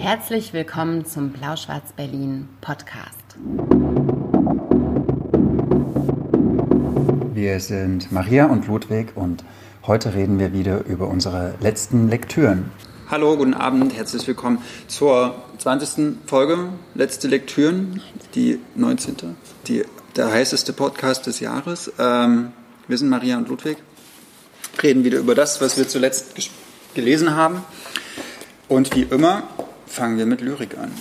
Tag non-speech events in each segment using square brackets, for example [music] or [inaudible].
Herzlich willkommen zum Blau-Schwarz-Berlin Podcast. Wir sind Maria und Ludwig und heute reden wir wieder über unsere letzten Lektüren. Hallo, guten Abend, herzlich willkommen zur 20. Folge, letzte Lektüren, die 19. Die, der heißeste Podcast des Jahres. Ähm, wir sind Maria und Ludwig, reden wieder über das, was wir zuletzt gelesen haben. Und wie immer fangen wir mit Lyrik an.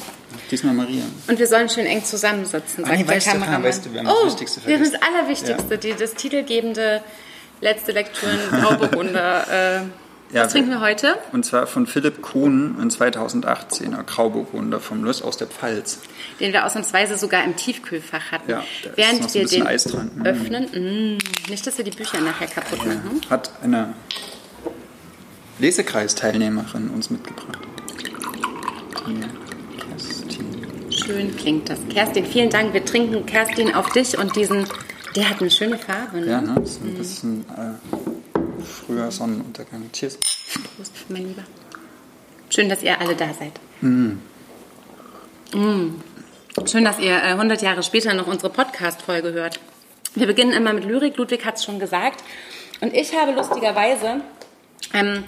Diesmal Maria. Und wir sollen schön eng zusammensitzen, sagt ah, nee, der Kameramann. Weißt du, wir haben oh, das Wichtigste vergessen. Wir haben das Allerwichtigste, ja. die, das titelgebende letzte Lektüren [laughs] Grauburgunder. Äh, ja, was trinken wir heute? Und zwar von Philipp Kuhn, ein 2018er Grauburgunder vom Löss aus der Pfalz. Den wir ausnahmsweise sogar im Tiefkühlfach hatten. Ja, Während wir den öffnen, mm, nicht, dass wir die Bücher nachher kaputt machen. Hat eine Lesekreisteilnehmerin uns mitgebracht. Kerstin. Schön klingt das. Kerstin, vielen Dank. Wir trinken Kerstin auf dich und diesen. Der hat eine schöne Farbe. Ne? Ja, ne? Das ist ein mhm. bisschen äh, früher Sonnenuntergang. Cheers. Prost, mein Lieber. Schön, dass ihr alle da seid. Mhm. Mm. Schön, dass ihr äh, 100 Jahre später noch unsere Podcast-Folge hört. Wir beginnen immer mit Lyrik. Ludwig hat es schon gesagt. Und ich habe lustigerweise ähm,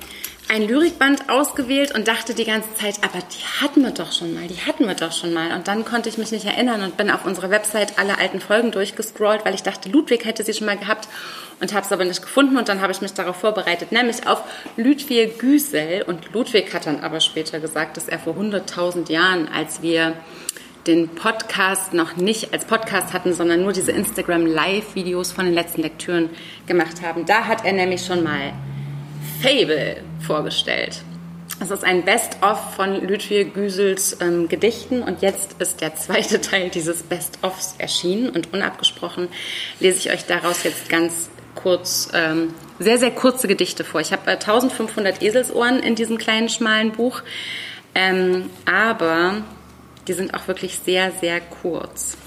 ein Lyrikband ausgewählt und dachte die ganze Zeit, aber die hatten wir doch schon mal, die hatten wir doch schon mal. Und dann konnte ich mich nicht erinnern und bin auf unserer Website alle alten Folgen durchgescrollt, weil ich dachte, Ludwig hätte sie schon mal gehabt und habe es aber nicht gefunden. Und dann habe ich mich darauf vorbereitet, nämlich auf Ludwig Güsel. Und Ludwig hat dann aber später gesagt, dass er vor 100.000 Jahren, als wir den Podcast noch nicht als Podcast hatten, sondern nur diese Instagram Live-Videos von den letzten Lektüren gemacht haben. Da hat er nämlich schon mal Fable vorgestellt. Es ist ein Best-of von Ludwig Güsels ähm, Gedichten und jetzt ist der zweite [laughs] Teil dieses Best-ofs erschienen und unabgesprochen lese ich euch daraus jetzt ganz kurz, ähm, sehr, sehr kurze Gedichte vor. Ich habe äh, 1500 Eselsohren in diesem kleinen, schmalen Buch, ähm, aber die sind auch wirklich sehr, sehr kurz.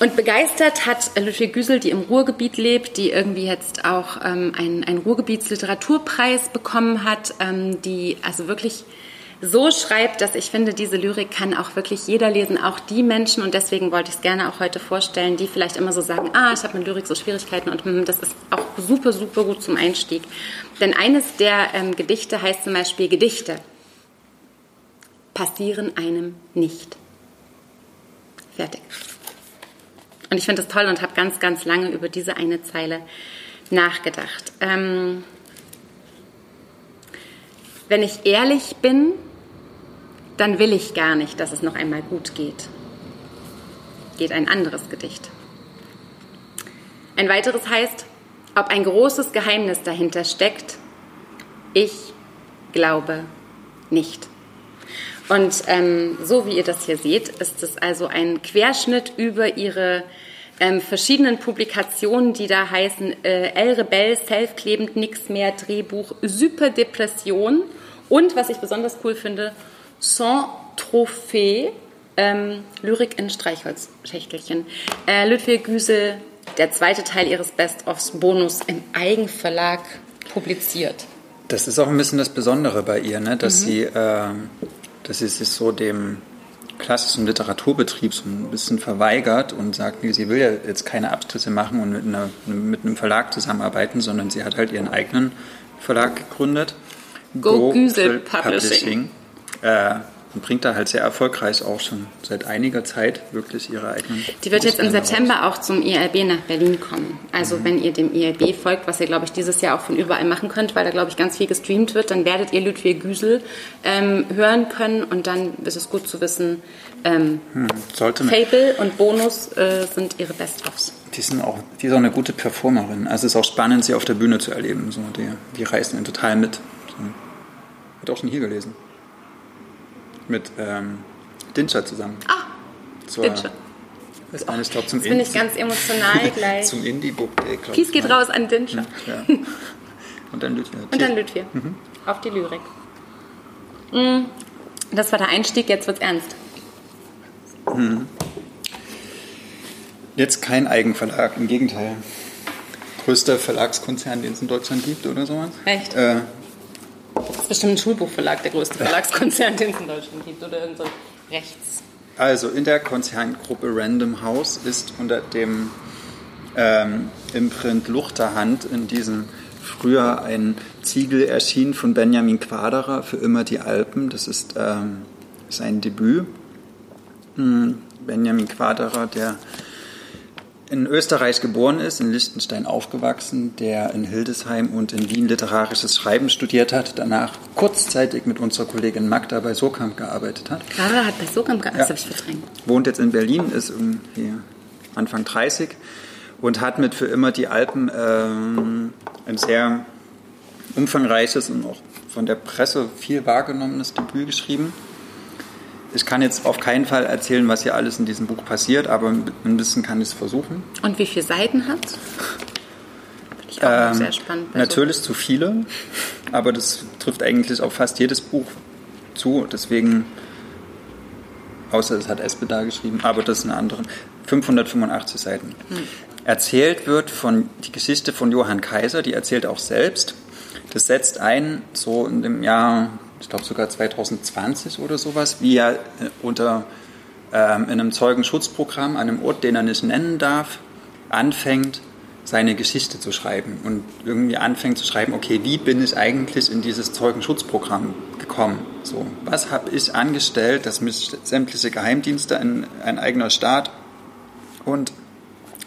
Und begeistert hat Ludwig Güsel, die im Ruhrgebiet lebt, die irgendwie jetzt auch ähm, einen, einen Ruhrgebietsliteraturpreis bekommen hat, ähm, die also wirklich so schreibt, dass ich finde, diese Lyrik kann auch wirklich jeder lesen, auch die Menschen, und deswegen wollte ich es gerne auch heute vorstellen, die vielleicht immer so sagen, ah, ich habe mit Lyrik so Schwierigkeiten und hm, das ist auch super, super gut zum Einstieg. Denn eines der ähm, Gedichte heißt zum Beispiel Gedichte passieren einem nicht. Fertig. Und ich finde das toll und habe ganz, ganz lange über diese eine Zeile nachgedacht. Ähm, wenn ich ehrlich bin, dann will ich gar nicht, dass es noch einmal gut geht. Geht ein anderes Gedicht. Ein weiteres heißt, ob ein großes Geheimnis dahinter steckt, ich glaube nicht. Und ähm, so wie ihr das hier seht, ist es also ein Querschnitt über ihre ähm, verschiedenen Publikationen, die da heißen äh, El Rebell, Selfklebend, Nix mehr, Drehbuch, Super Depression und, was ich besonders cool finde, Sans Trophée, ähm, Lyrik in Streichholzschächtelchen. Äh, Ludwig Güsel, der zweite Teil ihres Best-ofs Bonus im Eigenverlag publiziert. Das ist auch ein bisschen das Besondere bei ihr, ne? dass, mhm. sie, äh, dass sie sich so dem klassischen Literaturbetrieb so ein bisschen verweigert und sagt, sie will ja jetzt keine Abstriche machen und mit, einer, mit einem Verlag zusammenarbeiten, sondern sie hat halt ihren eigenen Verlag gegründet. Go, Go Güsel Publishing. Publishing. Äh, und bringt da halt sehr erfolgreich auch schon seit einiger Zeit wirklich ihre eigenen. Die wird jetzt im September raus. auch zum ILB nach Berlin kommen. Also mhm. wenn ihr dem ILB folgt, was ihr glaube ich dieses Jahr auch von überall machen könnt, weil da glaube ich ganz viel gestreamt wird, dann werdet ihr Ludwig Güsel ähm, hören können und dann ist es gut zu wissen, ähm, hm, Fable und Bonus äh, sind ihre Best-ofs. Die, sind auch, die ist auch eine gute Performerin. Also es ist auch spannend, sie auf der Bühne zu erleben. So, die, die reißen ihn total mit. So. Hat auch schon hier gelesen mit ähm, Dinscher zusammen. Ah, Zur, Dinscher. Das ist eines, glaub, zum Jetzt bin ich ganz emotional [laughs] gleich. zum Indie-Book Day, Kies geht raus an Dinscher. Ja. [laughs] Und dann Lüthier. Und dann Lüthier. Mhm. Auf die Lyrik. Mm, das war der Einstieg, jetzt wird's ernst. Mhm. Jetzt kein Eigenverlag, im Gegenteil. Größter Verlagskonzern, den es in Deutschland gibt oder sowas. Echt? Äh, ist bestimmt ein Schulbuchverlag, der größte [laughs] Verlagskonzern, den es in Deutschland gibt. Oder irgend so rechts. Also in der Konzerngruppe Random House ist unter dem ähm, Imprint Luchterhand in diesem Frühjahr ein Ziegel erschienen von Benjamin Quaderer für immer die Alpen. Das ist ähm, sein Debüt. Hm, Benjamin Quaderer, der in Österreich geboren ist, in Liechtenstein aufgewachsen, der in Hildesheim und in Wien literarisches Schreiben studiert hat, danach kurzzeitig mit unserer Kollegin Magda bei Sokamp gearbeitet hat. Clara hat bei Sokamp gearbeitet, ja. habe ich verdrängt. Wohnt jetzt in Berlin, ist irgendwie Anfang 30 und hat mit für immer die Alpen ähm, ein sehr umfangreiches und auch von der Presse viel wahrgenommenes Debüt geschrieben. Ich kann jetzt auf keinen Fall erzählen, was hier alles in diesem Buch passiert, aber ein bisschen kann ich es versuchen. Und wie viele Seiten hat es? Ich auch ähm, sehr spannend. Natürlich so. zu viele, aber das trifft eigentlich auf fast jedes Buch zu. Deswegen, außer es hat Espe da geschrieben, aber das ist eine andere. 585 Seiten. Hm. Erzählt wird von die Geschichte von Johann Kaiser, die erzählt auch selbst. Das setzt ein so in dem Jahr ich glaube sogar 2020 oder sowas, wie er äh, unter ähm, in einem Zeugenschutzprogramm an einem Ort, den er nicht nennen darf, anfängt, seine Geschichte zu schreiben und irgendwie anfängt zu schreiben, okay, wie bin ich eigentlich in dieses Zeugenschutzprogramm gekommen? So, was habe ich angestellt, dass mich sämtliche Geheimdienste, ein, ein eigener Staat und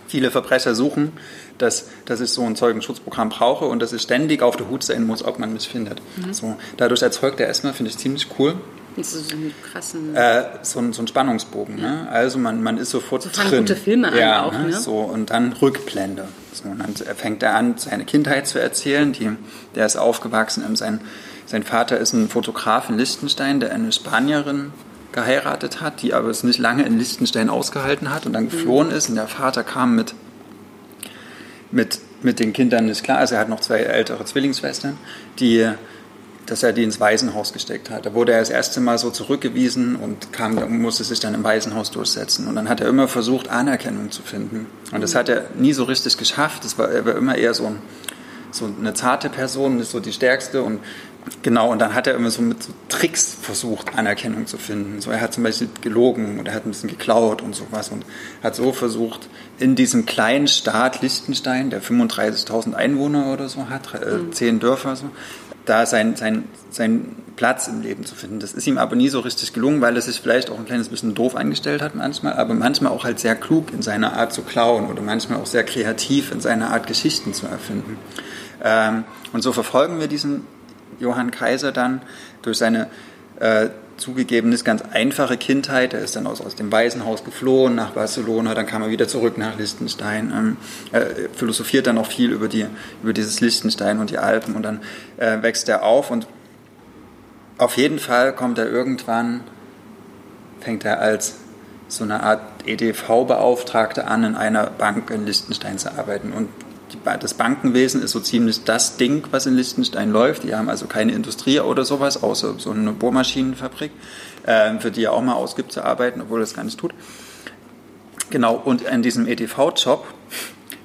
viele Verbrecher suchen, dass, dass ich so ein Zeugenschutzprogramm brauche und dass ich ständig auf der Hut sein muss, ob man mich findet. Mhm. So, dadurch erzeugt er erstmal, finde ich ziemlich cool, so einen krassen. Äh, so, ein, so ein Spannungsbogen. Ja. Ne? Also man, man ist sofort so drin. gute Filme ja, auch. Ne? So, und dann Rückblende. So, und dann fängt er an, seine Kindheit zu erzählen. Die, der ist aufgewachsen. Sein, sein Vater ist ein Fotograf in Liechtenstein, der eine Spanierin geheiratet hat, die aber es nicht lange in Liechtenstein ausgehalten hat und dann geflohen mhm. ist. Und der Vater kam mit mit, mit den Kindern ist klar. Also er hat noch zwei ältere Zwillingsschwestern, die, dass er die ins Waisenhaus gesteckt hat. Da wurde er das erste Mal so zurückgewiesen und kam, musste sich dann im Waisenhaus durchsetzen. Und dann hat er immer versucht, Anerkennung zu finden. Und das hat er nie so richtig geschafft. Das war, er war immer eher so, so eine zarte Person, nicht so die stärkste. Und Genau, und dann hat er immer so mit so Tricks versucht, Anerkennung zu finden. So, er hat zum Beispiel gelogen oder er hat ein bisschen geklaut und sowas und hat so versucht, in diesem kleinen Staat Liechtenstein, der 35.000 Einwohner oder so hat, äh, mhm. zehn Dörfer, so, da sein, sein, sein Platz im Leben zu finden. Das ist ihm aber nie so richtig gelungen, weil er sich vielleicht auch ein kleines bisschen doof eingestellt hat manchmal, aber manchmal auch halt sehr klug in seiner Art zu klauen oder manchmal auch sehr kreativ in seiner Art Geschichten zu erfinden. Ähm, und so verfolgen wir diesen Johann Kaiser dann durch seine äh, zugegeben ist ganz einfache Kindheit. Er ist dann aus, aus dem Waisenhaus geflohen nach Barcelona, dann kam er wieder zurück nach Liechtenstein. Ähm, er philosophiert dann auch viel über, die, über dieses Liechtenstein und die Alpen und dann äh, wächst er auf und auf jeden Fall kommt er irgendwann, fängt er als so eine Art EDV-Beauftragte an, in einer Bank in Liechtenstein zu arbeiten und das Bankenwesen ist so ziemlich das Ding, was in Liechtenstein läuft. Die haben also keine Industrie oder sowas, außer so eine Bohrmaschinenfabrik, äh, für die er auch mal ausgibt zu arbeiten, obwohl er das gar nicht tut. Genau, und in diesem EDV-Job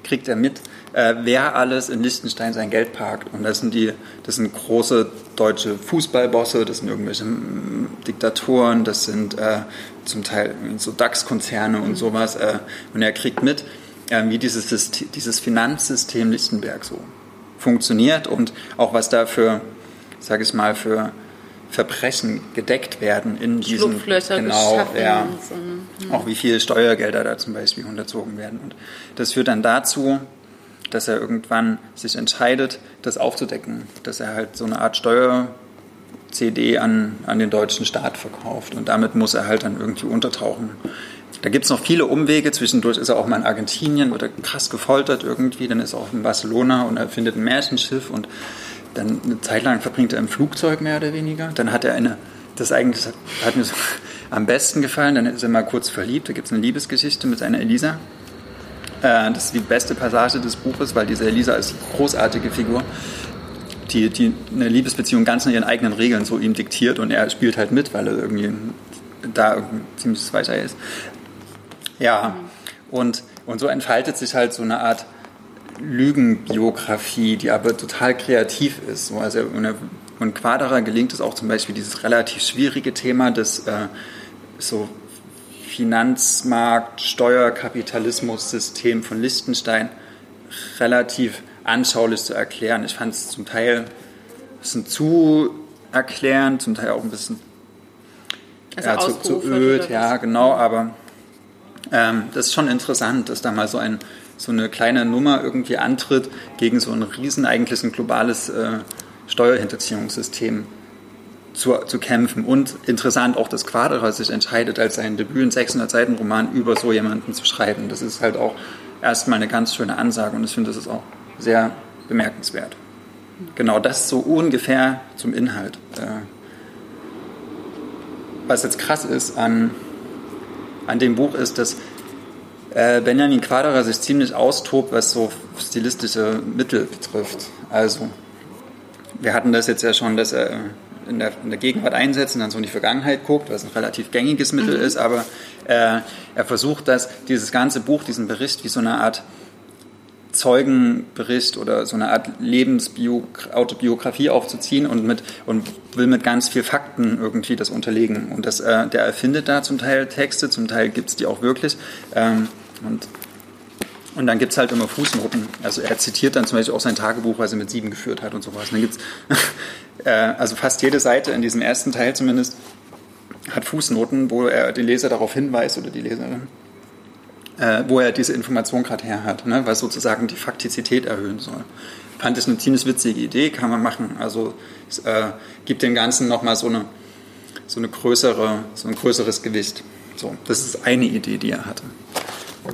kriegt er mit, äh, wer alles in Liechtenstein sein Geld parkt. Und das sind die, das sind große deutsche Fußballbosse, das sind irgendwelche mm, Diktatoren, das sind äh, zum Teil so DAX-Konzerne und sowas. Äh, und er kriegt mit, wie dieses, System, dieses Finanzsystem Lichtenberg so funktioniert und auch was da für, sage ich mal, für Verbrechen gedeckt werden in diesen genau ja, so, ne? auch wie viele Steuergelder da zum Beispiel unterzogen werden. Und das führt dann dazu, dass er irgendwann sich entscheidet, das aufzudecken, dass er halt so eine Art Steuer CD an, an den deutschen Staat verkauft. Und damit muss er halt dann irgendwie untertauchen da gibt es noch viele Umwege. Zwischendurch ist er auch mal in Argentinien, wird er krass gefoltert irgendwie. Dann ist er auch in Barcelona und er findet ein Märchenschiff und dann eine Zeit lang verbringt er im Flugzeug mehr oder weniger. Dann hat er eine, das eigentlich hat, mir so [laughs] am besten gefallen. Dann ist er mal kurz verliebt. Da gibt es eine Liebesgeschichte mit einer Elisa. Äh, das ist die beste Passage des Buches, weil diese Elisa ist eine großartige Figur die, die eine Liebesbeziehung ganz nach ihren eigenen Regeln so ihm diktiert und er spielt halt mit, weil er irgendwie da ziemlich weiter ist. Ja, und, und so entfaltet sich halt so eine Art Lügenbiografie, die aber total kreativ ist. Also und Quaderer gelingt es auch zum Beispiel dieses relativ schwierige Thema des äh, so Finanzmarkt, Steuerkapitalismus-System von Liechtenstein relativ anschaulich zu erklären. Ich fand es zum Teil ein bisschen zu erklärend, zum Teil auch ein bisschen also ja, zu, zu öd, ja genau, aber ähm, das ist schon interessant, dass da mal so, ein, so eine kleine Nummer irgendwie antritt gegen so ein riesen, eigentlich ein globales äh, Steuerhinterziehungssystem zu, zu kämpfen. Und interessant auch, dass Quaderer sich entscheidet, als sein Debüt, einen 600-Seiten-Roman über so jemanden zu schreiben. Das ist halt auch erstmal eine ganz schöne Ansage und ich finde, das ist auch sehr bemerkenswert. Genau das so ungefähr zum Inhalt. Äh, was jetzt krass ist an, an dem Buch ist, dass äh, Benjamin Quaderer sich ziemlich austobt, was so stilistische Mittel betrifft. Also, wir hatten das jetzt ja schon, dass er in der, in der Gegenwart einsetzt und dann so in die Vergangenheit guckt, was ein relativ gängiges Mittel mhm. ist, aber äh, er versucht das, dieses ganze Buch, diesen Bericht wie so eine Art Zeugenbericht oder so eine Art Lebensautobiografie aufzuziehen und, mit, und will mit ganz viel Fakten irgendwie das unterlegen. Und das, äh, der erfindet da zum Teil Texte, zum Teil gibt es die auch wirklich. Ähm, und, und dann gibt es halt immer Fußnoten. Also er zitiert dann zum Beispiel auch sein Tagebuch, was er mit sieben geführt hat und sowas. Und dann gibt's [laughs] äh, also fast jede Seite in diesem ersten Teil zumindest hat Fußnoten, wo er den Leser darauf hinweist oder die Leserin äh, wo er diese Information gerade her hat, ne, was sozusagen die Faktizität erhöhen soll. Fand ich eine ziemlich witzige Idee, kann man machen. Also es äh, gibt dem Ganzen nochmal so eine, so eine größere, so ein größeres Gewicht. So, das ist eine Idee, die er hatte.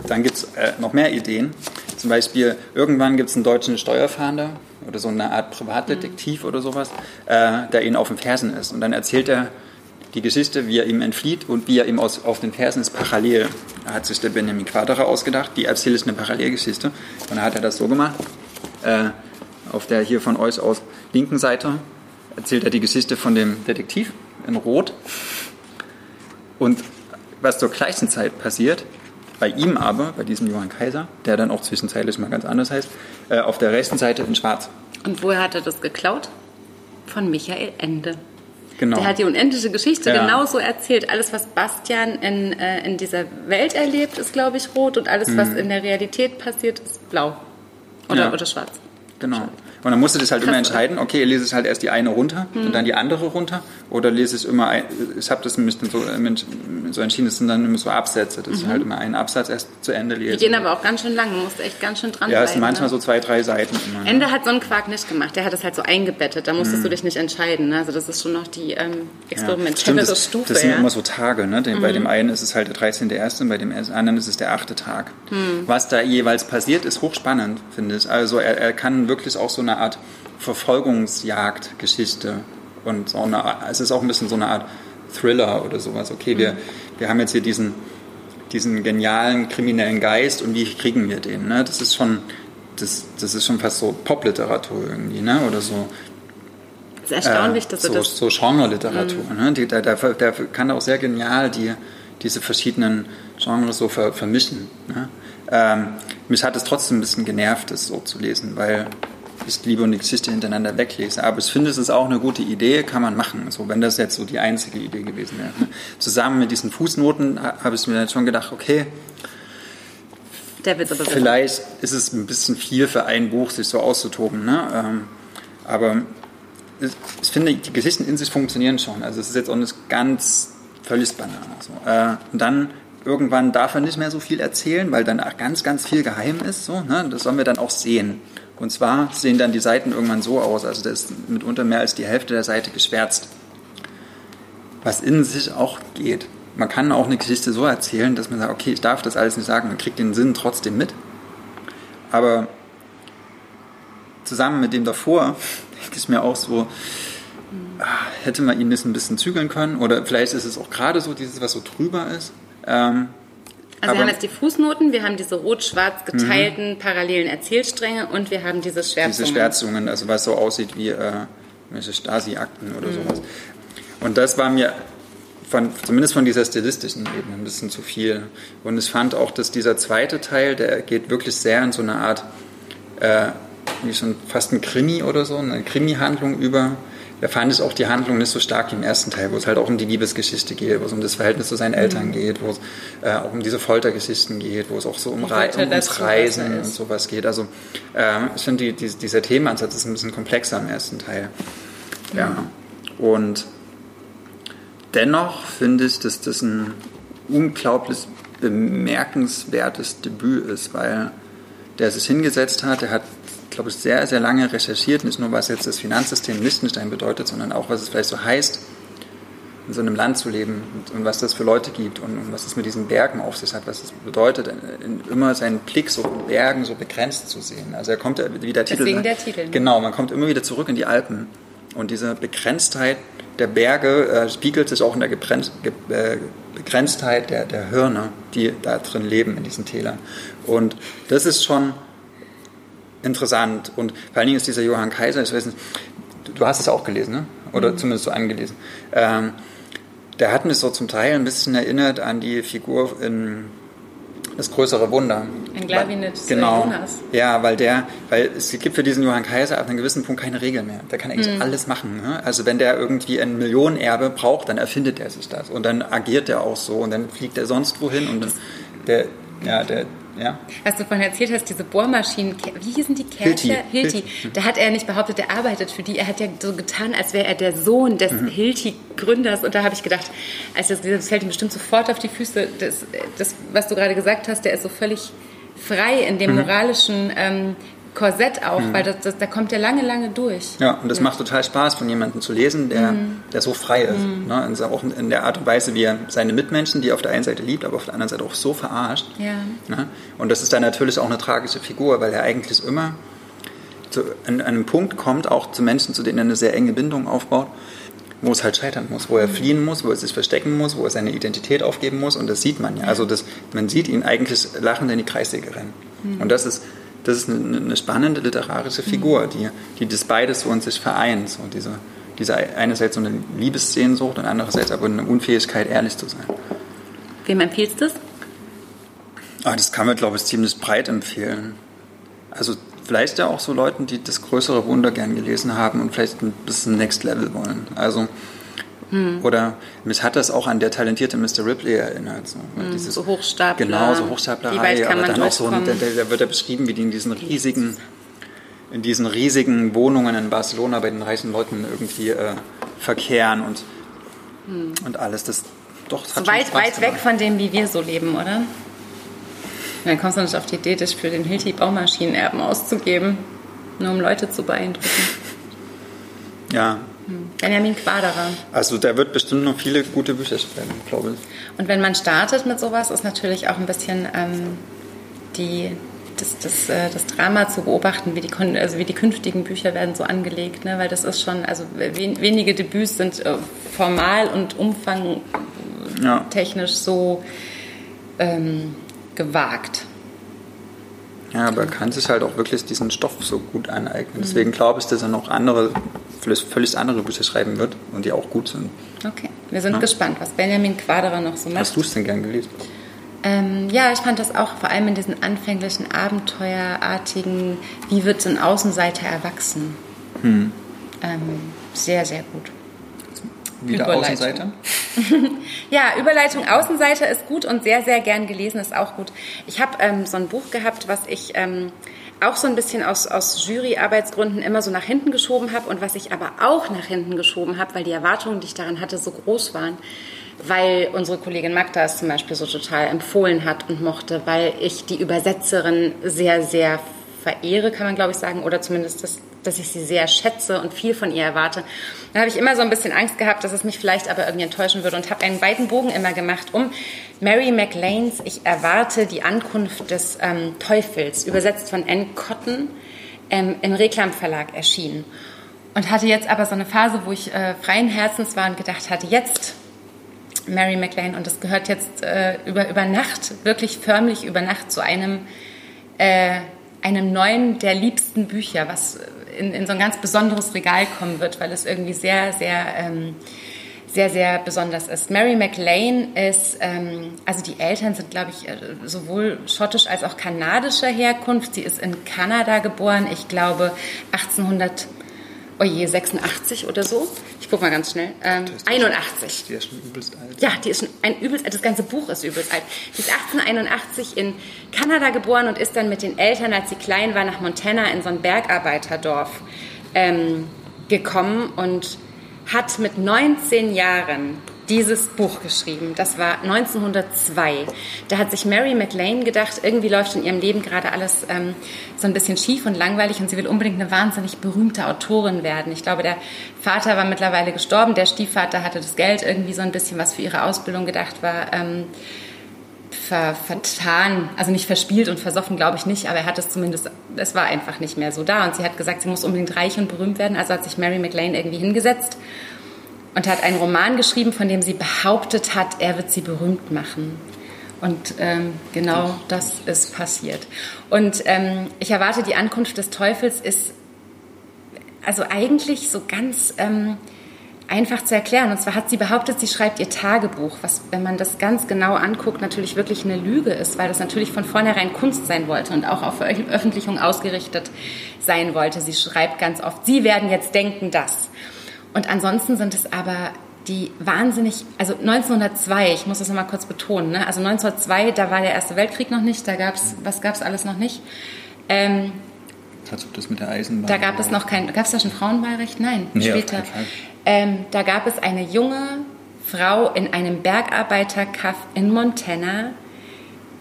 Dann gibt es äh, noch mehr Ideen. Zum Beispiel, irgendwann gibt es einen deutschen Steuerfahnder oder so eine Art Privatdetektiv mhm. oder sowas, äh, der ihn auf den Fersen ist. Und dann erzählt er die Geschichte, wie er ihm entflieht und wie er ihm aus, auf den Fersen ist, parallel. Da hat sich der Benjamin Quaderer ausgedacht, die erzählt ist eine Parallelgeschichte. Und dann hat er das so gemacht. Äh, auf der hier von euch aus linken Seite erzählt er die Geschichte von dem Detektiv in Rot. Und was zur gleichen Zeit passiert, bei ihm aber, bei diesem Johann Kaiser, der dann auch zwischenzeitlich mal ganz anders heißt, äh, auf der rechten Seite in Schwarz. Und woher hat er das geklaut? Von Michael Ende. Genau. Der hat die unendliche Geschichte ja. genauso erzählt. Alles, was Bastian in, äh, in dieser Welt erlebt, ist, glaube ich, rot und alles, mhm. was in der Realität passiert, ist blau. Oder, ja. oder schwarz. Genau. Und dann musst du das halt Krass, immer entscheiden, okay, lese ich halt erst die eine runter mhm. und dann die andere runter oder lese ich immer, ein, ich habe das ein bisschen so, so entschieden, das sind dann immer so Absätze, dass mhm. ich halt immer einen Absatz erst zu Ende lese. Die gehen aber auch ganz schön lang, du musst echt ganz schön dran Ja, es sind manchmal ne? so zwei, drei Seiten immer. Ne? Ende hat so einen Quark nicht gemacht, der hat das halt so eingebettet, da musstest mhm. du dich nicht entscheiden, ne? also das ist schon noch die ähm, experimentelle ja, das, Stufe. Das sind ja. immer so Tage, ne? bei mhm. dem einen ist es halt der 13.1., bei dem anderen ist es der achte Tag. Mhm. Was da jeweils passiert, ist hochspannend, finde ich. Also er, er kann wirklich auch so eine Art Verfolgungsjagdgeschichte und so eine, es ist auch ein bisschen so eine Art Thriller oder sowas. Okay, wir, mhm. wir haben jetzt hier diesen, diesen genialen kriminellen Geist und wie kriegen wir den? Ne? Das ist schon, das, das ist schon fast so Popliteratur irgendwie, ne? Oder so. Das ist erstaunlich, äh, dass so, das so Genre-Literatur. Mhm. Ne? Die, der, der, der kann auch sehr genial die, diese verschiedenen Genres so ver, vermischen. Ne? Ähm, mich hat es trotzdem ein bisschen genervt, das so zu lesen, weil ich Liebe und die Geschichte hintereinander weglese. Aber ich finde, es ist auch eine gute Idee, kann man machen. So, wenn das jetzt so die einzige Idee gewesen wäre. [laughs] Zusammen mit diesen Fußnoten habe ich mir dann schon gedacht, okay, vielleicht ist es ein bisschen viel für ein Buch, sich so auszutoben. Ne? Ähm, aber ich finde, die Geschichten in sich funktionieren schon. Also es ist jetzt auch nicht ganz völlig banal. So. Äh, und dann irgendwann darf er nicht mehr so viel erzählen, weil dann ganz, ganz viel geheim ist. So, ne? Das sollen wir dann auch sehen. Und zwar sehen dann die Seiten irgendwann so aus, also da ist mitunter mehr als die Hälfte der Seite geschwärzt. Was in sich auch geht. Man kann auch eine Geschichte so erzählen, dass man sagt, okay, ich darf das alles nicht sagen, man kriegt den Sinn trotzdem mit. Aber zusammen mit dem davor [laughs] denke ich mir auch so, ah, hätte man ihn ein bisschen zügeln können oder vielleicht ist es auch gerade so dieses, was so drüber ist. Ähm, also wir haben jetzt die Fußnoten, wir haben diese rot-schwarz geteilten mhm. parallelen Erzählstränge und wir haben diese Schwärzungen. Diese Schwärzungen, also was so aussieht wie äh, Stasi-Akten oder mhm. sowas. Und das war mir von, zumindest von dieser stilistischen Ebene ein bisschen zu viel. Und ich fand auch, dass dieser zweite Teil, der geht wirklich sehr in so eine Art, äh, wie schon fast ein Krimi oder so, eine Krimi-Handlung über. Da fand ich auch die Handlung nicht so stark wie im ersten Teil, wo es halt auch um die Liebesgeschichte geht, wo es um das Verhältnis zu seinen Eltern mhm. geht, wo es äh, auch um diese Foltergeschichten geht, wo es auch so um, Re um ums Reisen und sowas geht. Also äh, ich finde, die, die, dieser Themenansatz ist ein bisschen komplexer im ersten Teil. Mhm. Ja. Und dennoch finde ich, dass das ein unglaublich bemerkenswertes Debüt ist, weil der sich hingesetzt hat, der hat glaube ich, sehr, sehr lange recherchiert, nicht nur was jetzt das Finanzsystem Liechtenstein bedeutet, sondern auch, was es vielleicht so heißt, in so einem Land zu leben und, und was das für Leute gibt und, und, was es mit diesen Bergen auf sich hat, was es bedeutet, in, in immer seinen Blick so in Bergen so begrenzt zu sehen. Also er kommt, wie der Titel Deswegen der Titel. Ne? Genau, man kommt immer wieder zurück in die Alpen und diese Begrenztheit der Berge äh, spiegelt sich auch in der Gebrenz, äh, Begrenztheit der, der Hirne, die da drin leben in diesen Tälern. Und das ist schon interessant. Und vor allen Dingen ist dieser Johann Kaiser, ich weiß nicht, du hast es auch gelesen, ne? oder mhm. zumindest so angelesen. Ähm, der hat mich so zum Teil ein bisschen erinnert an die Figur in das größere Wunder. Ein Glavinitz genau. Jonas. Ja, weil der, weil es gibt für diesen Johann Kaiser ab einem gewissen Punkt keine Regeln mehr. Der kann eigentlich mhm. alles machen. Ne? Also wenn der irgendwie ein Millionenerbe braucht, dann erfindet er sich das und dann agiert er auch so und dann fliegt er sonst wohin und dann, der, ja, der, ja. Was du vorhin erzählt hast, diese Bohrmaschinen, wie hießen die Kercher? Hilti. Hilti. Da hat er nicht behauptet, er arbeitet für die. Er hat ja so getan, als wäre er der Sohn des mhm. Hilti-Gründers. Und da habe ich gedacht, also das fällt ihm bestimmt sofort auf die Füße. Das, das, was du gerade gesagt hast, der ist so völlig frei in dem mhm. moralischen ähm, Korsett auch, mhm. weil das, das, da kommt er lange, lange durch. Ja, und das ja. macht total Spaß, von jemandem zu lesen, der, mhm. der so frei ist. Mhm. Ne? Und auch in der Art und Weise, wie er seine Mitmenschen, die er auf der einen Seite liebt, aber auf der anderen Seite auch so verarscht. Ja. Ne? Und das ist dann natürlich auch eine tragische Figur, weil er eigentlich immer zu, an, an einem Punkt kommt, auch zu Menschen, zu denen er eine sehr enge Bindung aufbaut, wo es halt scheitern muss, wo er mhm. fliehen muss, wo er sich verstecken muss, wo er seine Identität aufgeben muss. Und das sieht man ja. Also das, man sieht ihn eigentlich lachend in die Kreissäge rennen. Mhm. Und das ist das ist eine, eine spannende literarische Figur, die, die das beides so in sich vereint. So diese, diese einerseits so eine Liebessehnsucht und andererseits aber eine Unfähigkeit, ehrlich zu sein. Wem empfiehlst du das? Ah, das kann man, glaube ich, ziemlich breit empfehlen. Also vielleicht ja auch so Leuten, die das größere Wunder gern gelesen haben und vielleicht ein bisschen Next Level wollen. Also hm. Oder mich hat das auch an der talentierte Mr. Ripley erinnert. So, hm, dieses, so Hochstapler. Genau, so Hochstaplerei. Aber dann auch so, da, da wird er beschrieben, wie die in diesen riesigen, in diesen riesigen Wohnungen in Barcelona bei den reichen Leuten irgendwie äh, verkehren und, hm. und alles. Das doch das so weit, weit weg von dem, wie wir so leben, oder? Dann kommst du nicht auf die Idee, dich für den Hilti Baumaschinenerben auszugeben, nur um Leute zu beeindrucken. Ja, Benjamin Quaderer. Also der wird bestimmt noch viele gute Bücher schreiben, glaube ich. Und wenn man startet mit sowas, ist natürlich auch ein bisschen ähm, die, das, das, äh, das Drama zu beobachten, wie die, also wie die künftigen Bücher werden so angelegt, ne? weil das ist schon, also wenige Debüts sind äh, formal und umfangtechnisch ja. so ähm, gewagt. Ja, aber er kann sich halt auch wirklich diesen Stoff so gut aneignen. Deswegen glaube ich, dass er noch andere, völlig andere Bücher schreiben wird und die auch gut sind. Okay, wir sind ja. gespannt, was Benjamin Quaderer noch so macht. Hast du es denn gern gelesen? Ähm, ja, ich fand das auch vor allem in diesen anfänglichen, abenteuerartigen, wie wird ein Außenseiter erwachsen? Hm. Ähm, sehr, sehr gut. Wieder Außenseiter? [laughs] ja, Überleitung Außenseiter ist gut und sehr, sehr gern gelesen ist auch gut. Ich habe ähm, so ein Buch gehabt, was ich ähm, auch so ein bisschen aus, aus Juryarbeitsgründen immer so nach hinten geschoben habe und was ich aber auch nach hinten geschoben habe, weil die Erwartungen, die ich daran hatte, so groß waren. Weil unsere Kollegin Magda es zum Beispiel so total empfohlen hat und mochte, weil ich die Übersetzerin sehr, sehr verehre, kann man glaube ich sagen, oder zumindest das dass ich sie sehr schätze und viel von ihr erwarte. Da habe ich immer so ein bisschen Angst gehabt, dass es mich vielleicht aber irgendwie enttäuschen würde und habe einen weiten Bogen immer gemacht um Mary McLeans Ich erwarte die Ankunft des ähm, Teufels, übersetzt von Anne Cotton, ähm, im Reklamverlag erschienen. Und hatte jetzt aber so eine Phase, wo ich äh, freien Herzens war und gedacht hatte, jetzt Mary McLean und das gehört jetzt äh, über, über Nacht, wirklich förmlich über Nacht zu einem, äh, einem neuen der liebsten Bücher, was in, in so ein ganz besonderes Regal kommen wird, weil es irgendwie sehr, sehr, ähm, sehr, sehr besonders ist. Mary McLean ist, ähm, also die Eltern sind, glaube ich, äh, sowohl schottisch als auch kanadischer Herkunft. Sie ist in Kanada geboren, ich glaube 1800 oh je, 86 oder so. Ich gucke mal ganz schnell. Ähm, 81. Die ist schon übelst alt. Ja, die ist schon ein übelst alt. Das ganze Buch ist übelst alt. Die ist 1881 in Kanada geboren und ist dann mit den Eltern, als sie klein war, nach Montana in so ein Bergarbeiterdorf ähm, gekommen und hat mit 19 Jahren dieses Buch geschrieben. Das war 1902. Da hat sich Mary McLean gedacht, irgendwie läuft in ihrem Leben gerade alles ähm, so ein bisschen schief und langweilig und sie will unbedingt eine wahnsinnig berühmte Autorin werden. Ich glaube, der Vater war mittlerweile gestorben, der Stiefvater hatte das Geld irgendwie so ein bisschen, was für ihre Ausbildung gedacht war. Ähm, ver, vertan, also nicht verspielt und versoffen, glaube ich nicht, aber er hat es zumindest, es war einfach nicht mehr so da. Und sie hat gesagt, sie muss unbedingt reich und berühmt werden. Also hat sich Mary McLean irgendwie hingesetzt und hat einen Roman geschrieben, von dem sie behauptet hat, er wird sie berühmt machen. Und ähm, genau das ist passiert. Und ähm, ich erwarte, die Ankunft des Teufels ist also eigentlich so ganz ähm, einfach zu erklären. Und zwar hat sie behauptet, sie schreibt ihr Tagebuch, was, wenn man das ganz genau anguckt, natürlich wirklich eine Lüge ist, weil das natürlich von vornherein Kunst sein wollte und auch auf Veröffentlichung ausgerichtet sein wollte. Sie schreibt ganz oft, Sie werden jetzt denken, das. Und ansonsten sind es aber die wahnsinnig, also 1902, ich muss das nochmal kurz betonen, ne? also 1902, da war der Erste Weltkrieg noch nicht, da gab es, was gab es alles noch nicht? Ähm, Als ob das mit der Eisenbahn. Da gab es noch kein, gab es da schon Frauenwahlrecht? Nein, Nee, später. Ähm, da gab es eine junge Frau in einem Bergarbeiterkaff in Montana,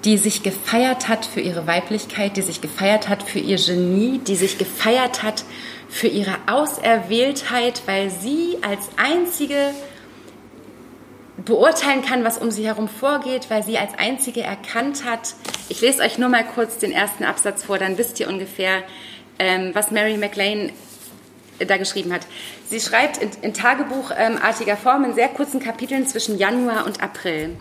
die sich gefeiert hat für ihre Weiblichkeit, die sich gefeiert hat für ihr Genie, die sich gefeiert hat für ihre Auserwähltheit, weil sie als einzige beurteilen kann, was um sie herum vorgeht, weil sie als einzige erkannt hat. Ich lese euch nur mal kurz den ersten Absatz vor, dann wisst ihr ungefähr, ähm, was Mary McLean da geschrieben hat. Sie schreibt in, in tagebuchartiger Form in sehr kurzen Kapiteln zwischen Januar und April.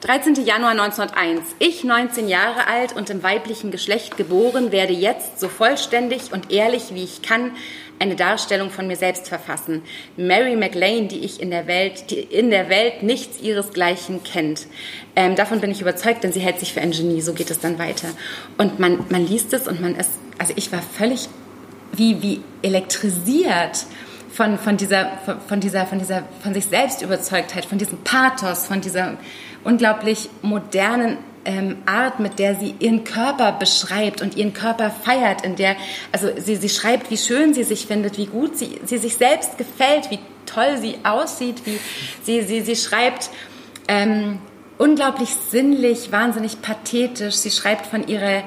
13. Januar 1901. Ich, 19 Jahre alt und im weiblichen Geschlecht geboren, werde jetzt so vollständig und ehrlich wie ich kann eine Darstellung von mir selbst verfassen. Mary McLean, die ich in der Welt, die in der Welt nichts ihresgleichen kennt. Ähm, davon bin ich überzeugt, denn sie hält sich für ein Genie. So geht es dann weiter. Und man, man liest es und man ist, also ich war völlig wie, wie elektrisiert von, von, dieser, von, dieser, von dieser, von sich selbst Überzeugtheit, von diesem Pathos, von dieser unglaublich modernen ähm, Art, mit der sie ihren Körper beschreibt und ihren Körper feiert, in der, also sie, sie schreibt, wie schön sie sich findet, wie gut sie, sie sich selbst gefällt, wie toll sie aussieht, wie sie, sie, sie schreibt, ähm, unglaublich sinnlich, wahnsinnig pathetisch. Sie schreibt von ihrer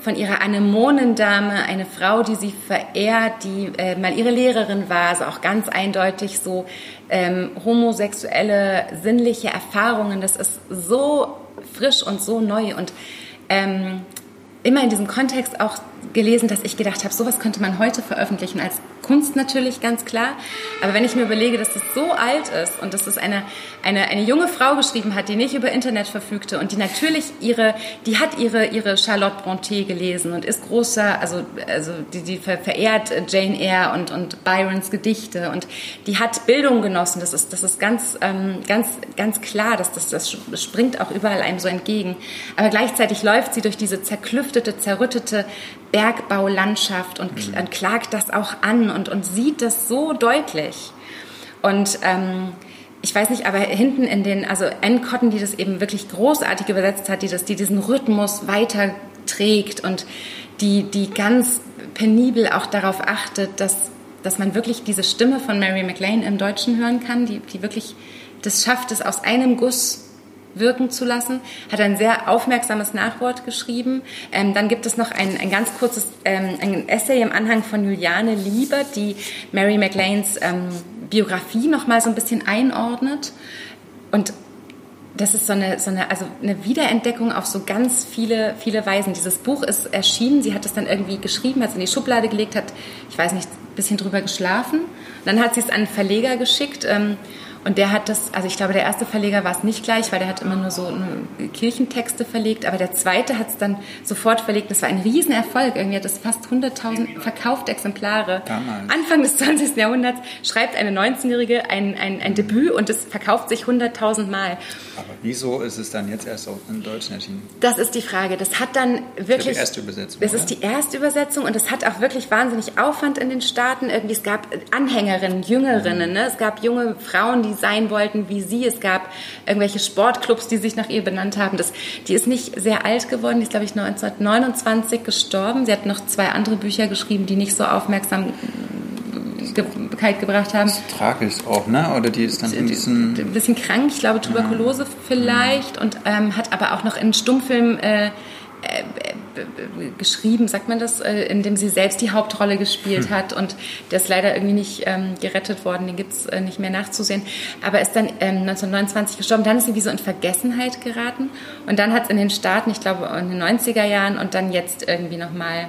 von ihrer Anemonendame, eine Frau, die sie verehrt, die äh, mal ihre Lehrerin war, also auch ganz eindeutig so ähm, homosexuelle, sinnliche Erfahrungen. Das ist so frisch und so neu und ähm, immer in diesem Kontext auch gelesen, dass ich gedacht habe, sowas könnte man heute veröffentlichen als Kunst natürlich ganz klar. Aber wenn ich mir überlege, dass das so alt ist und dass das eine, eine, eine junge Frau geschrieben hat, die nicht über Internet verfügte und die natürlich ihre, die hat ihre, ihre Charlotte Brontë gelesen und ist großer, also, also die, die verehrt Jane Eyre und, und Byrons Gedichte und die hat Bildung genossen. Das ist, das ist ganz, ähm, ganz, ganz klar, dass das, das springt auch überall einem so entgegen. Aber gleichzeitig läuft sie durch diese zerklüftete, zerrüttete Bergbaulandschaft und, und klagt das auch an und, und sieht das so deutlich. Und ähm, ich weiß nicht, aber hinten in den, also Anne Cotton, die das eben wirklich großartig übersetzt hat, die, das, die diesen Rhythmus weiterträgt und die, die ganz penibel auch darauf achtet, dass, dass man wirklich diese Stimme von Mary McLean im Deutschen hören kann, die, die wirklich das schafft, es aus einem Guss wirken zu lassen, hat ein sehr aufmerksames Nachwort geschrieben. Ähm, dann gibt es noch ein, ein ganz kurzes ähm, ein Essay im Anhang von Juliane Liebert, die Mary McLeans ähm, Biografie noch mal so ein bisschen einordnet. Und das ist so eine, so eine, also eine Wiederentdeckung auf so ganz viele, viele Weisen. Dieses Buch ist erschienen, sie hat es dann irgendwie geschrieben, hat es in die Schublade gelegt, hat, ich weiß nicht, ein bisschen drüber geschlafen. Und dann hat sie es an einen Verleger geschickt. Ähm, und der hat das, also ich glaube, der erste Verleger war es nicht gleich, weil der hat immer nur so Kirchentexte verlegt, aber der zweite hat es dann sofort verlegt. Das war ein Riesenerfolg. Irgendwie hat es fast 100.000 verkaufte Exemplare. Damals. Anfang des 20. Jahrhunderts schreibt eine 19-Jährige ein, ein, ein Debüt und es verkauft sich 100.000 Mal. Aber wieso ist es dann jetzt erst auch in Deutschen erschienen? Das ist die Frage. Das hat dann Das ist wirklich. die erste Übersetzung. Das oder? ist die erste Übersetzung und es hat auch wirklich wahnsinnig Aufwand in den Staaten. Irgendwie, es gab Anhängerinnen, Jüngerinnen, ne? es gab junge Frauen, die sein wollten wie sie. Es gab irgendwelche Sportclubs, die sich nach ihr benannt haben. Das, die ist nicht sehr alt geworden, die ist, glaube ich, 1929 gestorben. Sie hat noch zwei andere Bücher geschrieben, die nicht so Aufmerksamkeit gebracht haben. Das ist tragisch auch, ne? Oder die ist dann ein bisschen... Ein bisschen krank, ich glaube Tuberkulose ja. vielleicht. Und ähm, hat aber auch noch in Stummfilm... Äh, geschrieben, sagt man das, äh, in dem sie selbst die Hauptrolle gespielt hm. hat und der ist leider irgendwie nicht ähm, gerettet worden, den gibt es äh, nicht mehr nachzusehen, aber ist dann ähm, 1929 gestorben, dann ist sie wie so in Vergessenheit geraten und dann hat es in den Staaten, ich glaube in den 90er Jahren und dann jetzt irgendwie nochmal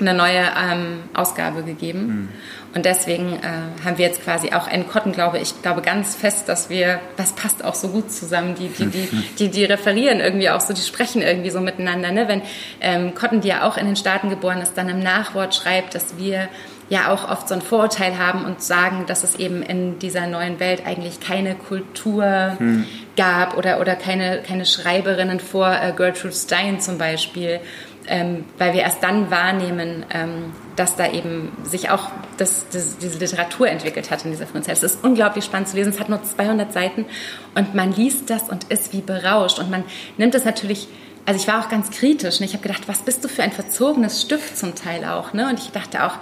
eine neue ähm, Ausgabe gegeben. Mhm. Und deswegen äh, haben wir jetzt quasi auch N. Cotton, glaube ich, glaube ganz fest, dass wir, das passt auch so gut zusammen, die, die, die, [laughs] die, die referieren irgendwie auch so, die sprechen irgendwie so miteinander. Ne? Wenn ähm, Cotton, die ja auch in den Staaten geboren ist, dann im Nachwort schreibt, dass wir ja auch oft so ein Vorurteil haben und sagen, dass es eben in dieser neuen Welt eigentlich keine Kultur hm. gab oder, oder keine, keine Schreiberinnen vor äh, Gertrude Stein zum Beispiel ähm, weil wir erst dann wahrnehmen, ähm, dass da eben sich auch das, das, diese Literatur entwickelt hat in dieser frühen Zeit. Es ist unglaublich spannend zu lesen. Es hat nur 200 Seiten und man liest das und ist wie berauscht und man nimmt es natürlich also ich war auch ganz kritisch. Ne? Ich habe gedacht, was bist du für ein verzogenes Stift zum Teil auch. Ne? Und ich dachte auch,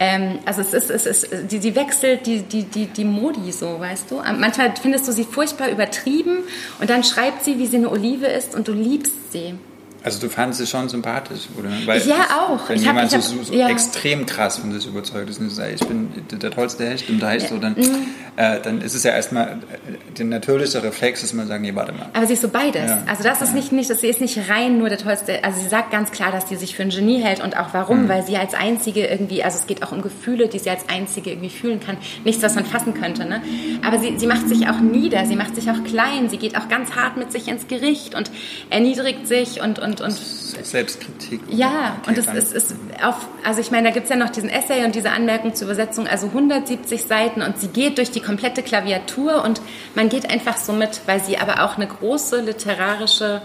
ähm, also es ist, es ist, die, die wechselt die, die, die, die Modi so, weißt du. Manchmal findest du sie furchtbar übertrieben und dann schreibt sie, wie sie eine Olive ist und du liebst sie. Also du fandest es schon sympathisch, oder? Weil ja, auch. Wenn ich jemand hab, so, so ja. extrem krass von sich überzeugt ist und sagt, ich bin der tollste Hecht im Deich, so, dann, mhm. äh, dann ist es ja erstmal äh, der natürliche Reflex, dass man sagt, nee, warte mal. Aber sie ist so beides. Ja. Also das ist nicht, nicht, sie ist nicht rein nur der tollste, also sie sagt ganz klar, dass sie sich für ein Genie hält und auch warum, mhm. weil sie als Einzige irgendwie, also es geht auch um Gefühle, die sie als Einzige irgendwie fühlen kann. Nichts, was man fassen könnte, ne? Aber sie, sie macht sich auch nieder, sie macht sich auch klein, sie geht auch ganz hart mit sich ins Gericht und erniedrigt sich und, und und, und Selbstkritik. Ja, und es ist, ist auf, also ich meine, da gibt es ja noch diesen Essay und diese Anmerkung zur Übersetzung, also 170 Seiten und sie geht durch die komplette Klaviatur und man geht einfach so mit, weil sie aber auch eine große literarische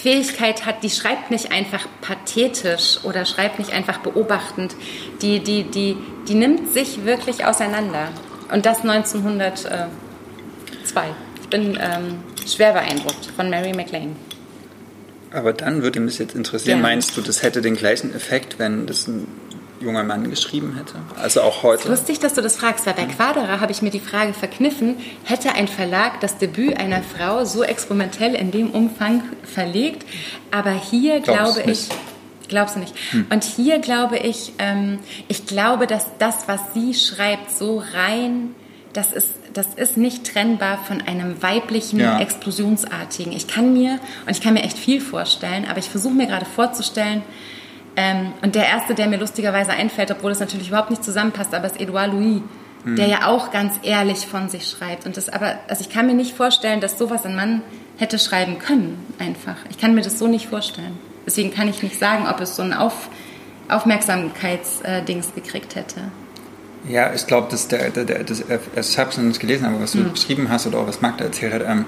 Fähigkeit hat, die schreibt nicht einfach pathetisch oder schreibt nicht einfach beobachtend, die, die, die, die nimmt sich wirklich auseinander. Und das 1902. Ich bin ähm, schwer beeindruckt von Mary McLean. Aber dann würde mich jetzt interessieren, ja. meinst du, das hätte den gleichen Effekt, wenn das ein junger Mann geschrieben hätte? Also auch heute? lustig, dass du das fragst, weil bei Quadra habe ich mir die Frage verkniffen, hätte ein Verlag das Debüt einer Frau so experimentell in dem Umfang verlegt? Aber hier Glaub's glaube ich... Glaubst du nicht? Hm. Und hier glaube ich, ähm, ich glaube, dass das, was sie schreibt, so rein, das ist das ist nicht trennbar von einem weiblichen, ja. explosionsartigen. Ich kann mir, und ich kann mir echt viel vorstellen, aber ich versuche mir gerade vorzustellen, ähm, und der erste, der mir lustigerweise einfällt, obwohl es natürlich überhaupt nicht zusammenpasst, aber ist Edouard Louis, mhm. der ja auch ganz ehrlich von sich schreibt. Und das aber, also ich kann mir nicht vorstellen, dass sowas ein Mann hätte schreiben können, einfach. Ich kann mir das so nicht vorstellen. Deswegen kann ich nicht sagen, ob es so ein Auf, Aufmerksamkeitsdings gekriegt hätte. Ja, ich glaube, dass der, der, der das, ich habe es noch nicht gelesen, aber was du mhm. beschrieben hast oder auch was Magda erzählt hat, ähm,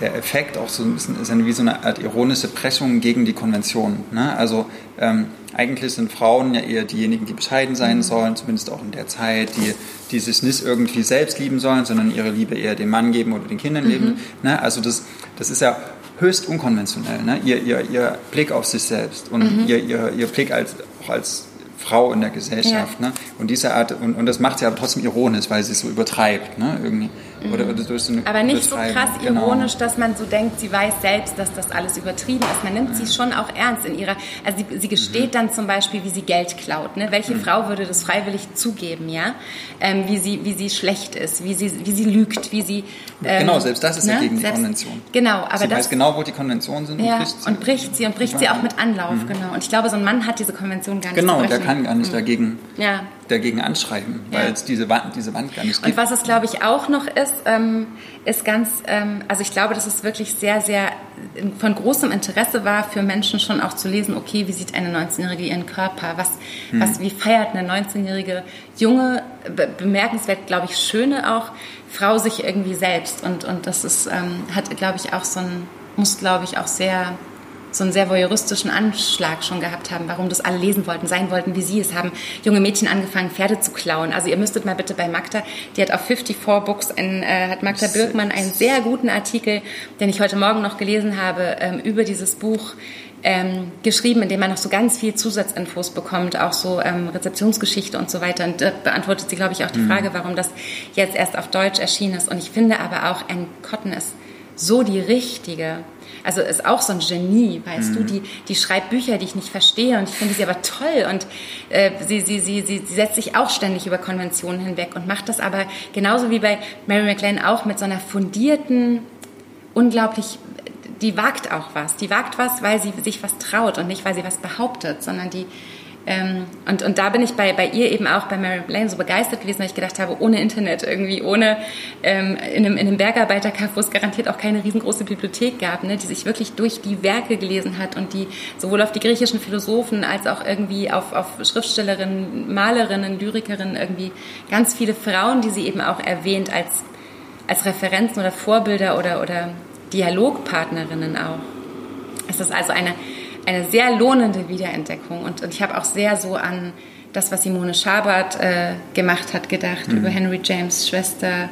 der Effekt auch so ein bisschen ist wie so eine Art ironische Pressung gegen die Konvention. Ne? Also ähm, eigentlich sind Frauen ja eher diejenigen, die bescheiden sein mhm. sollen, zumindest auch in der Zeit, die, die sich nicht irgendwie selbst lieben sollen, sondern ihre Liebe eher dem Mann geben oder den Kindern mhm. geben. Ne? Also das, das ist ja höchst unkonventionell, ne? ihr, ihr, ihr Blick auf sich selbst und mhm. ihr, ihr, ihr Blick als, auch als Frau in der Gesellschaft. Ja. Ne? Und diese Art, und, und das macht sie aber trotzdem ironisch, weil sie es so übertreibt. Ne? Irgendwie. Oder, oder durch so aber nicht so krass genau. ironisch, dass man so denkt, sie weiß selbst, dass das alles übertrieben ist. Man nimmt sie schon auch ernst in ihrer, also sie, sie gesteht mhm. dann zum Beispiel, wie sie Geld klaut. Ne? Welche mhm. Frau würde das freiwillig zugeben, ja? Ähm, wie, sie, wie sie schlecht ist, wie sie, wie sie lügt, wie sie... Ähm, genau, selbst das ist ne? ja gegen selbst, die Konvention. Genau, aber sie das... weiß genau, wo die Konventionen sind ja, und bricht sie. Und bricht sie und bricht sie auch mit Anlauf, mhm. genau. Und ich glaube, so ein Mann hat diese Konvention gar nicht Genau, der kann gar nicht mhm. dagegen... Ja dagegen anschreiben, weil es diese Wand, diese Wand gar nicht gibt. Und was es, glaube ich, auch noch ist, ähm, ist ganz, ähm, also ich glaube, dass es wirklich sehr, sehr von großem Interesse war für Menschen schon auch zu lesen, okay, wie sieht eine 19-Jährige ihren Körper, was, hm. was, wie feiert eine 19-jährige junge, be bemerkenswert, glaube ich, schöne auch Frau sich irgendwie selbst und, und das ist, ähm, hat, glaube ich, auch so ein, muss, glaube ich, auch sehr so einen sehr voyeuristischen Anschlag schon gehabt haben, warum das alle lesen wollten, sein wollten, wie sie es haben. Junge Mädchen angefangen, Pferde zu klauen. Also ihr müsstet mal bitte bei Magda, die hat auf 54 Books, ein, äh, hat Magda Birkmann einen sehr guten Artikel, den ich heute Morgen noch gelesen habe, ähm, über dieses Buch ähm, geschrieben, in dem man noch so ganz viel Zusatzinfos bekommt, auch so ähm, Rezeptionsgeschichte und so weiter. Und da beantwortet sie, glaube ich, auch die mhm. Frage, warum das jetzt erst auf Deutsch erschienen ist. Und ich finde aber auch, Anne Cotton ist so die richtige. Also ist auch so ein Genie, weißt mhm. du, die, die schreibt Bücher, die ich nicht verstehe und ich finde sie aber toll und äh, sie, sie, sie, sie, sie setzt sich auch ständig über Konventionen hinweg und macht das aber genauso wie bei Mary McLean auch mit so einer fundierten, unglaublich die wagt auch was. Die wagt was, weil sie sich was traut und nicht, weil sie was behauptet, sondern die. Ähm, und, und da bin ich bei, bei ihr eben auch bei Mary Blaine so begeistert gewesen, weil ich gedacht habe, ohne Internet irgendwie, ohne ähm, in einem, in einem Bergarbeiterkaff, wo es garantiert auch keine riesengroße Bibliothek gab, ne, die sich wirklich durch die Werke gelesen hat und die sowohl auf die griechischen Philosophen als auch irgendwie auf, auf Schriftstellerinnen, Malerinnen, Lyrikerinnen, irgendwie ganz viele Frauen, die sie eben auch erwähnt als, als Referenzen oder Vorbilder oder, oder Dialogpartnerinnen auch. Es ist also eine, eine sehr lohnende Wiederentdeckung und, und ich habe auch sehr so an das, was Simone Schabert äh, gemacht hat, gedacht, mhm. über Henry James Schwester.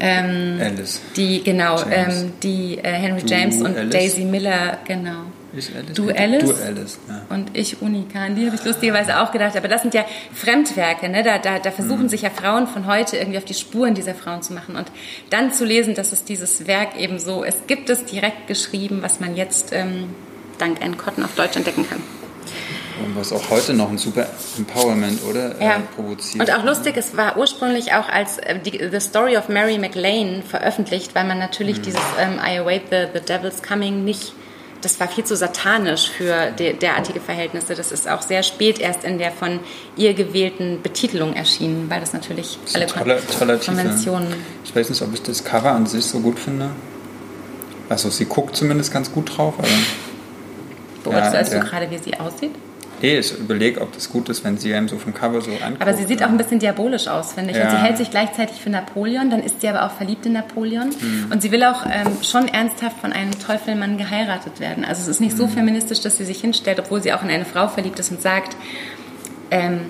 Ähm, Alice. Die, genau, ähm, die äh, Henry du James und Alice. Daisy Miller, genau. Ich Alice. Du Alice. Du Alice. Ja. Und ich Unika. An die habe ich lustigerweise auch gedacht. Aber das sind ja Fremdwerke. Ne? Da, da, da versuchen mhm. sich ja Frauen von heute irgendwie auf die Spuren dieser Frauen zu machen. Und dann zu lesen, dass es dieses Werk eben so, es gibt es direkt geschrieben, was man jetzt ähm, dank Anne Cotton auf Deutsch entdecken kann. Und was auch heute noch ein super Empowerment, oder? Ja. Äh, provoziert. Und auch lustig, es war ursprünglich auch als äh, die, The Story of Mary McLean veröffentlicht, weil man natürlich mhm. dieses ähm, I Await the, the Devil's Coming nicht das war viel zu satanisch für de, derartige Verhältnisse. Das ist auch sehr spät erst in der von ihr gewählten Betitelung erschienen, weil das natürlich das alle tolle, tolle Konventionen. Titel. Ich weiß nicht, ob ich das Cover an sich so gut finde. Also sie guckt zumindest ganz gut drauf. Aber, Beurteilst ja, du gerade, wie sie aussieht? Nee, ich überlege, ob das gut ist, wenn sie einem so vom Cover so anguckt. Aber sie sieht auch ein bisschen diabolisch aus, finde ich. Ja. Und sie hält sich gleichzeitig für Napoleon, dann ist sie aber auch verliebt in Napoleon. Mhm. Und sie will auch ähm, schon ernsthaft von einem Teufelmann geheiratet werden. Also es ist nicht so mhm. feministisch, dass sie sich hinstellt, obwohl sie auch in eine Frau verliebt ist und sagt, ähm,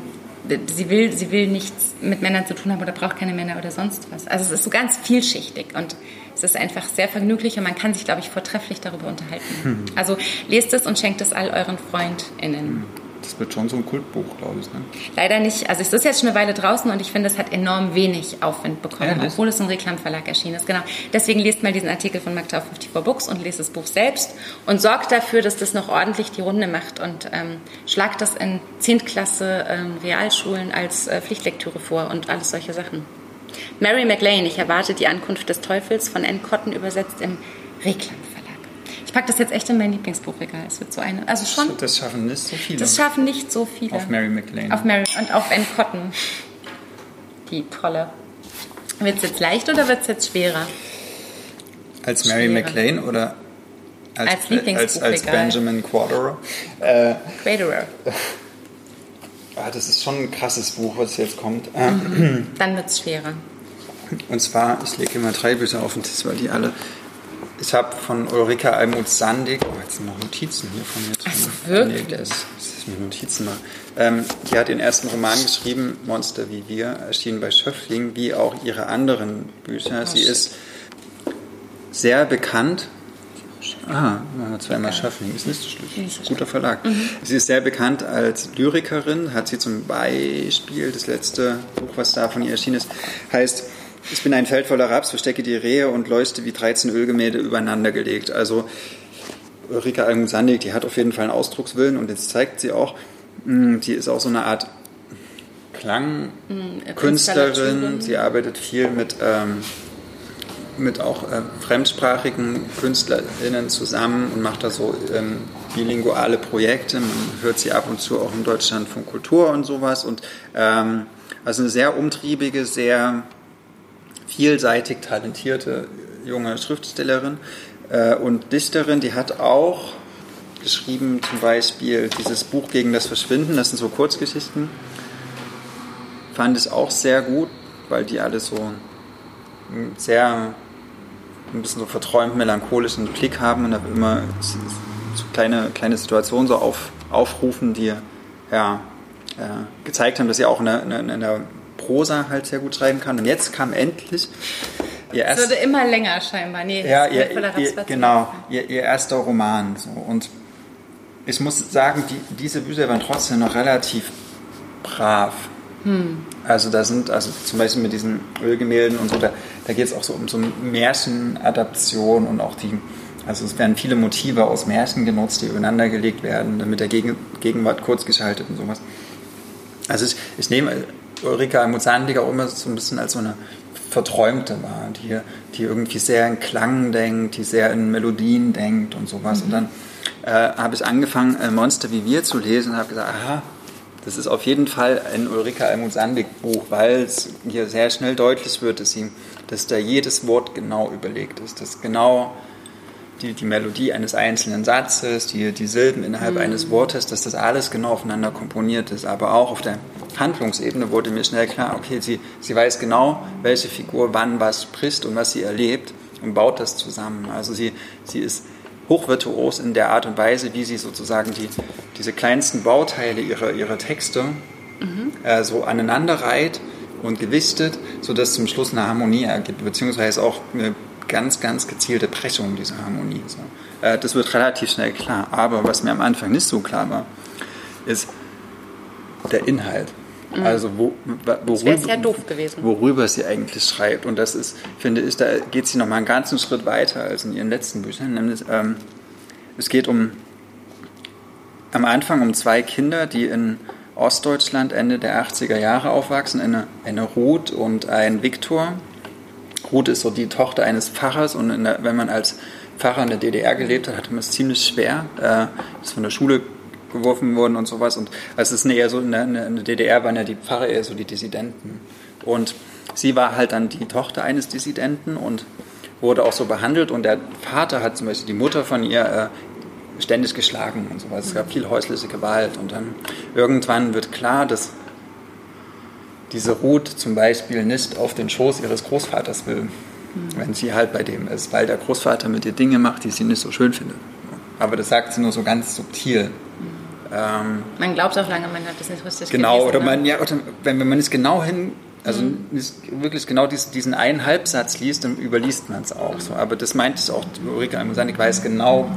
sie will, sie will nichts mit Männern zu tun haben oder braucht keine Männer oder sonst was. Also es ist so ganz vielschichtig und es ist einfach sehr vergnüglich und man kann sich, glaube ich, vortrefflich darüber unterhalten. [laughs] Also lest es und schenkt es all euren FreundInnen. Das wird schon so ein Kultbuch, glaube ich. Ne? Leider nicht. Also es ist jetzt schon eine Weile draußen und ich finde, es hat enorm wenig Aufwind bekommen, ja, obwohl es im Reklamverlag erschienen ist. Genau. Deswegen lest mal diesen Artikel von Magda auf 54 Books und lest das Buch selbst und sorgt dafür, dass das noch ordentlich die Runde macht und ähm, schlagt das in Zehntklasse ähm, Realschulen als äh, Pflichtlektüre vor und alles solche Sachen. Mary McLean, ich erwarte die Ankunft des Teufels von Anne Cotton übersetzt im Reklamverlag packe das jetzt echt in mein Lieblingsbuchregal. Es wird so eine. Also schon. Das schaffen nicht so viele. Das schaffen nicht so viele. Auf Mary McLean. Auf Mary und auf Anne Cotton. Die tolle. Wird es jetzt leicht oder wird es jetzt schwerer? Als Mary schwerer. McLean oder als, als Lieblingsbuchregal? Als, als Benjamin Quaderer. Äh, Quaderer. [laughs] Ah, das ist schon ein krasses Buch, was jetzt kommt. Mhm. Dann wird es schwerer. Und zwar, ich lege immer drei Bücher auf den Tisch, weil die alle ich habe von Ulrika Almuth-Sandig, oh, jetzt sind noch Notizen hier von mir drin. Also wirklich? Nee, das, ist mir Notizen mal. Ähm, die hat den ersten Roman geschrieben, Monster wie wir, erschienen bei Schöffling, wie auch ihre anderen Bücher. Oh, Sie ist sehr bekannt. Ah, zweimal Schöffling, ist nicht so schlimm. Guter Verlag. Mhm. Sie ist sehr bekannt als Lyrikerin, hat sie zum Beispiel, das letzte Buch, was da von ihr erschienen ist, heißt ich bin ein Feld voller Raps, verstecke die Rehe und leuchte wie 13 Ölgemälde übereinander gelegt. Also Ulrike Almusandig, die hat auf jeden Fall einen Ausdruckswillen und jetzt zeigt sie auch, hm, die ist auch so eine Art Klangkünstlerin. Hm, sie arbeitet viel mit, ähm, mit auch äh, fremdsprachigen KünstlerInnen zusammen und macht da so ähm, bilinguale Projekte. Man hört sie ab und zu auch in Deutschland von Kultur und sowas. Und ähm, also eine sehr umtriebige, sehr vielseitig talentierte junge Schriftstellerin äh, und Dichterin. Die hat auch geschrieben zum Beispiel dieses Buch gegen das Verschwinden, das sind so Kurzgeschichten. Fand es auch sehr gut, weil die alle so sehr ein bisschen so verträumt melancholischen Blick haben und immer so kleine, kleine Situationen so auf, aufrufen, die ja, äh, gezeigt haben, dass sie auch in der, in der Prosa halt sehr gut schreiben kann. Und jetzt kam endlich ihr erster... Es wurde immer länger scheinbar. Nee, ja, ihr, ihr, genau, ihr, ihr erster Roman. So. Und ich muss sagen, die, diese Bücher waren trotzdem noch relativ brav. Hm. Also da sind, also zum Beispiel mit diesen Ölgemälden und so, da, da geht es auch so um so Märchenadaption und auch die, also es werden viele Motive aus Märchen genutzt, die übereinander gelegt werden, damit der Gegen, Gegenwart kurzgeschaltet und sowas. Also ich, ich nehme Ulrika Mozandiger auch immer so ein bisschen als so eine Verträumte wahr, die, die irgendwie sehr in Klang denkt, die sehr in Melodien denkt und sowas. Mhm. Und dann äh, habe ich angefangen, äh, Monster wie wir zu lesen und habe gesagt, aha, das ist auf jeden Fall ein Ulrika Almut-Sandwig Buch, weil es hier sehr schnell deutlich wird, dass, ihm, dass da jedes Wort genau überlegt ist, dass genau die, die Melodie eines einzelnen Satzes, die, die Silben innerhalb mhm. eines Wortes, dass das alles genau aufeinander komponiert ist. Aber auch auf der Handlungsebene wurde mir schnell klar, okay, sie, sie weiß genau, welche Figur wann was spricht und was sie erlebt und baut das zusammen. Also sie, sie ist hochvirtuos in der Art und Weise, wie sie sozusagen die, diese kleinsten Bauteile ihrer, ihrer Texte mhm. äh, so aneinander reiht und gewichtet, sodass zum Schluss eine Harmonie ergibt, beziehungsweise auch eine ganz, ganz gezielte Brechung dieser Harmonie. So. Äh, das wird relativ schnell klar. Aber was mir am Anfang nicht so klar war, ist der Inhalt. Mhm. Also wo, worüber, ja doof gewesen. worüber sie eigentlich schreibt. Und das ist, finde ich, da geht sie noch mal einen ganzen Schritt weiter als in ihren letzten Büchern. Nämlich, ähm, es geht um am Anfang um zwei Kinder, die in Ostdeutschland Ende der 80er Jahre aufwachsen, eine, eine Ruth und ein Viktor. Ruth ist so die Tochter eines Pfarrers und der, wenn man als Pfarrer in der DDR gelebt hat, hatte man es ziemlich schwer. Äh, ist von der Schule geworfen worden und sowas. Und also es ist eher so, in der, in der DDR waren ja die Pfarrer eher so die Dissidenten. Und sie war halt dann die Tochter eines Dissidenten und wurde auch so behandelt. Und der Vater hat zum Beispiel die Mutter von ihr äh, ständig geschlagen und sowas. Es gab viel häusliche Gewalt. Und dann irgendwann wird klar, dass diese Ruth zum Beispiel nicht auf den Schoß ihres Großvaters will, mhm. wenn sie halt bei dem ist, weil der Großvater mit ihr Dinge macht, die sie nicht so schön findet. Aber das sagt sie nur so ganz subtil. Ähm, man glaubt auch lange, man hat das nicht richtig Genau, gelesen, oder, ne? man, ja, oder wenn, wenn man es genau hin, also mhm. wirklich genau diesen, diesen einen Halbsatz liest, dann überliest man es auch. So. Aber das meint es auch Ulrike Almosanik, weiß genau,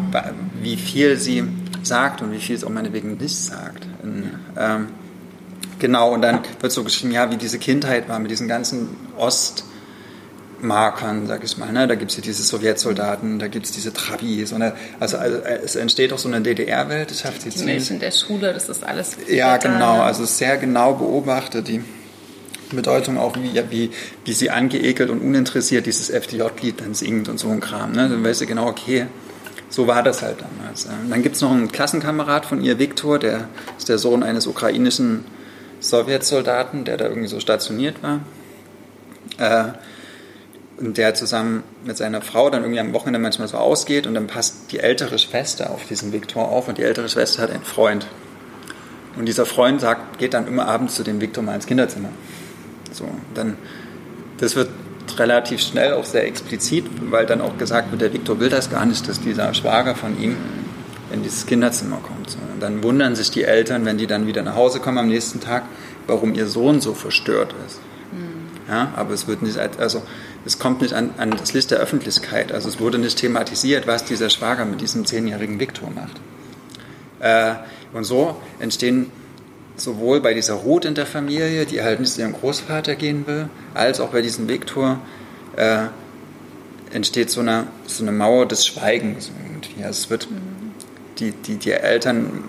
wie viel sie sagt und wie viel es auch meinetwegen nicht sagt. In, ähm, genau, und dann wird so geschrieben, ja, wie diese Kindheit war mit diesen ganzen Ost- Markern, sag ich mal. Ne? Da gibt es ja diese Sowjetsoldaten, da gibt es diese Travis. Und, also, also, es entsteht auch so eine DDR-Welt. Die Mädchen der Schule, das ist alles. Ja, genau. Ne? Also sehr genau beobachtet. Die Bedeutung auch, wie, wie, wie sie angeekelt und uninteressiert dieses FDJ-Lied dann singt und so ein Kram. Ne? Dann weißt du genau, okay, so war das halt damals. Dann gibt es noch einen Klassenkamerad von ihr, Viktor, der ist der Sohn eines ukrainischen Sowjetsoldaten, der da irgendwie so stationiert war. Äh, und der zusammen mit seiner Frau dann irgendwie am Wochenende manchmal so ausgeht und dann passt die ältere Schwester auf diesen Viktor auf und die ältere Schwester hat einen Freund. Und dieser Freund sagt, geht dann immer abends zu dem Viktor mal ins Kinderzimmer. So, dann, das wird relativ schnell auch sehr explizit, weil dann auch gesagt wird, der Viktor will das gar nicht, dass dieser Schwager von ihm in dieses Kinderzimmer kommt. Und dann wundern sich die Eltern, wenn die dann wieder nach Hause kommen am nächsten Tag, warum ihr Sohn so verstört ist. Mhm. Ja, aber es wird nicht, also es kommt nicht an, an, das Licht der Öffentlichkeit. Also es wurde nicht thematisiert, was dieser Schwager mit diesem zehnjährigen Viktor macht. Äh, und so entstehen sowohl bei dieser Ruth in der Familie, die halt nicht zu ihrem Großvater gehen will, als auch bei diesem Viktor äh, entsteht so eine, so eine Mauer des Schweigens irgendwie. Also es wird, die, die, die Eltern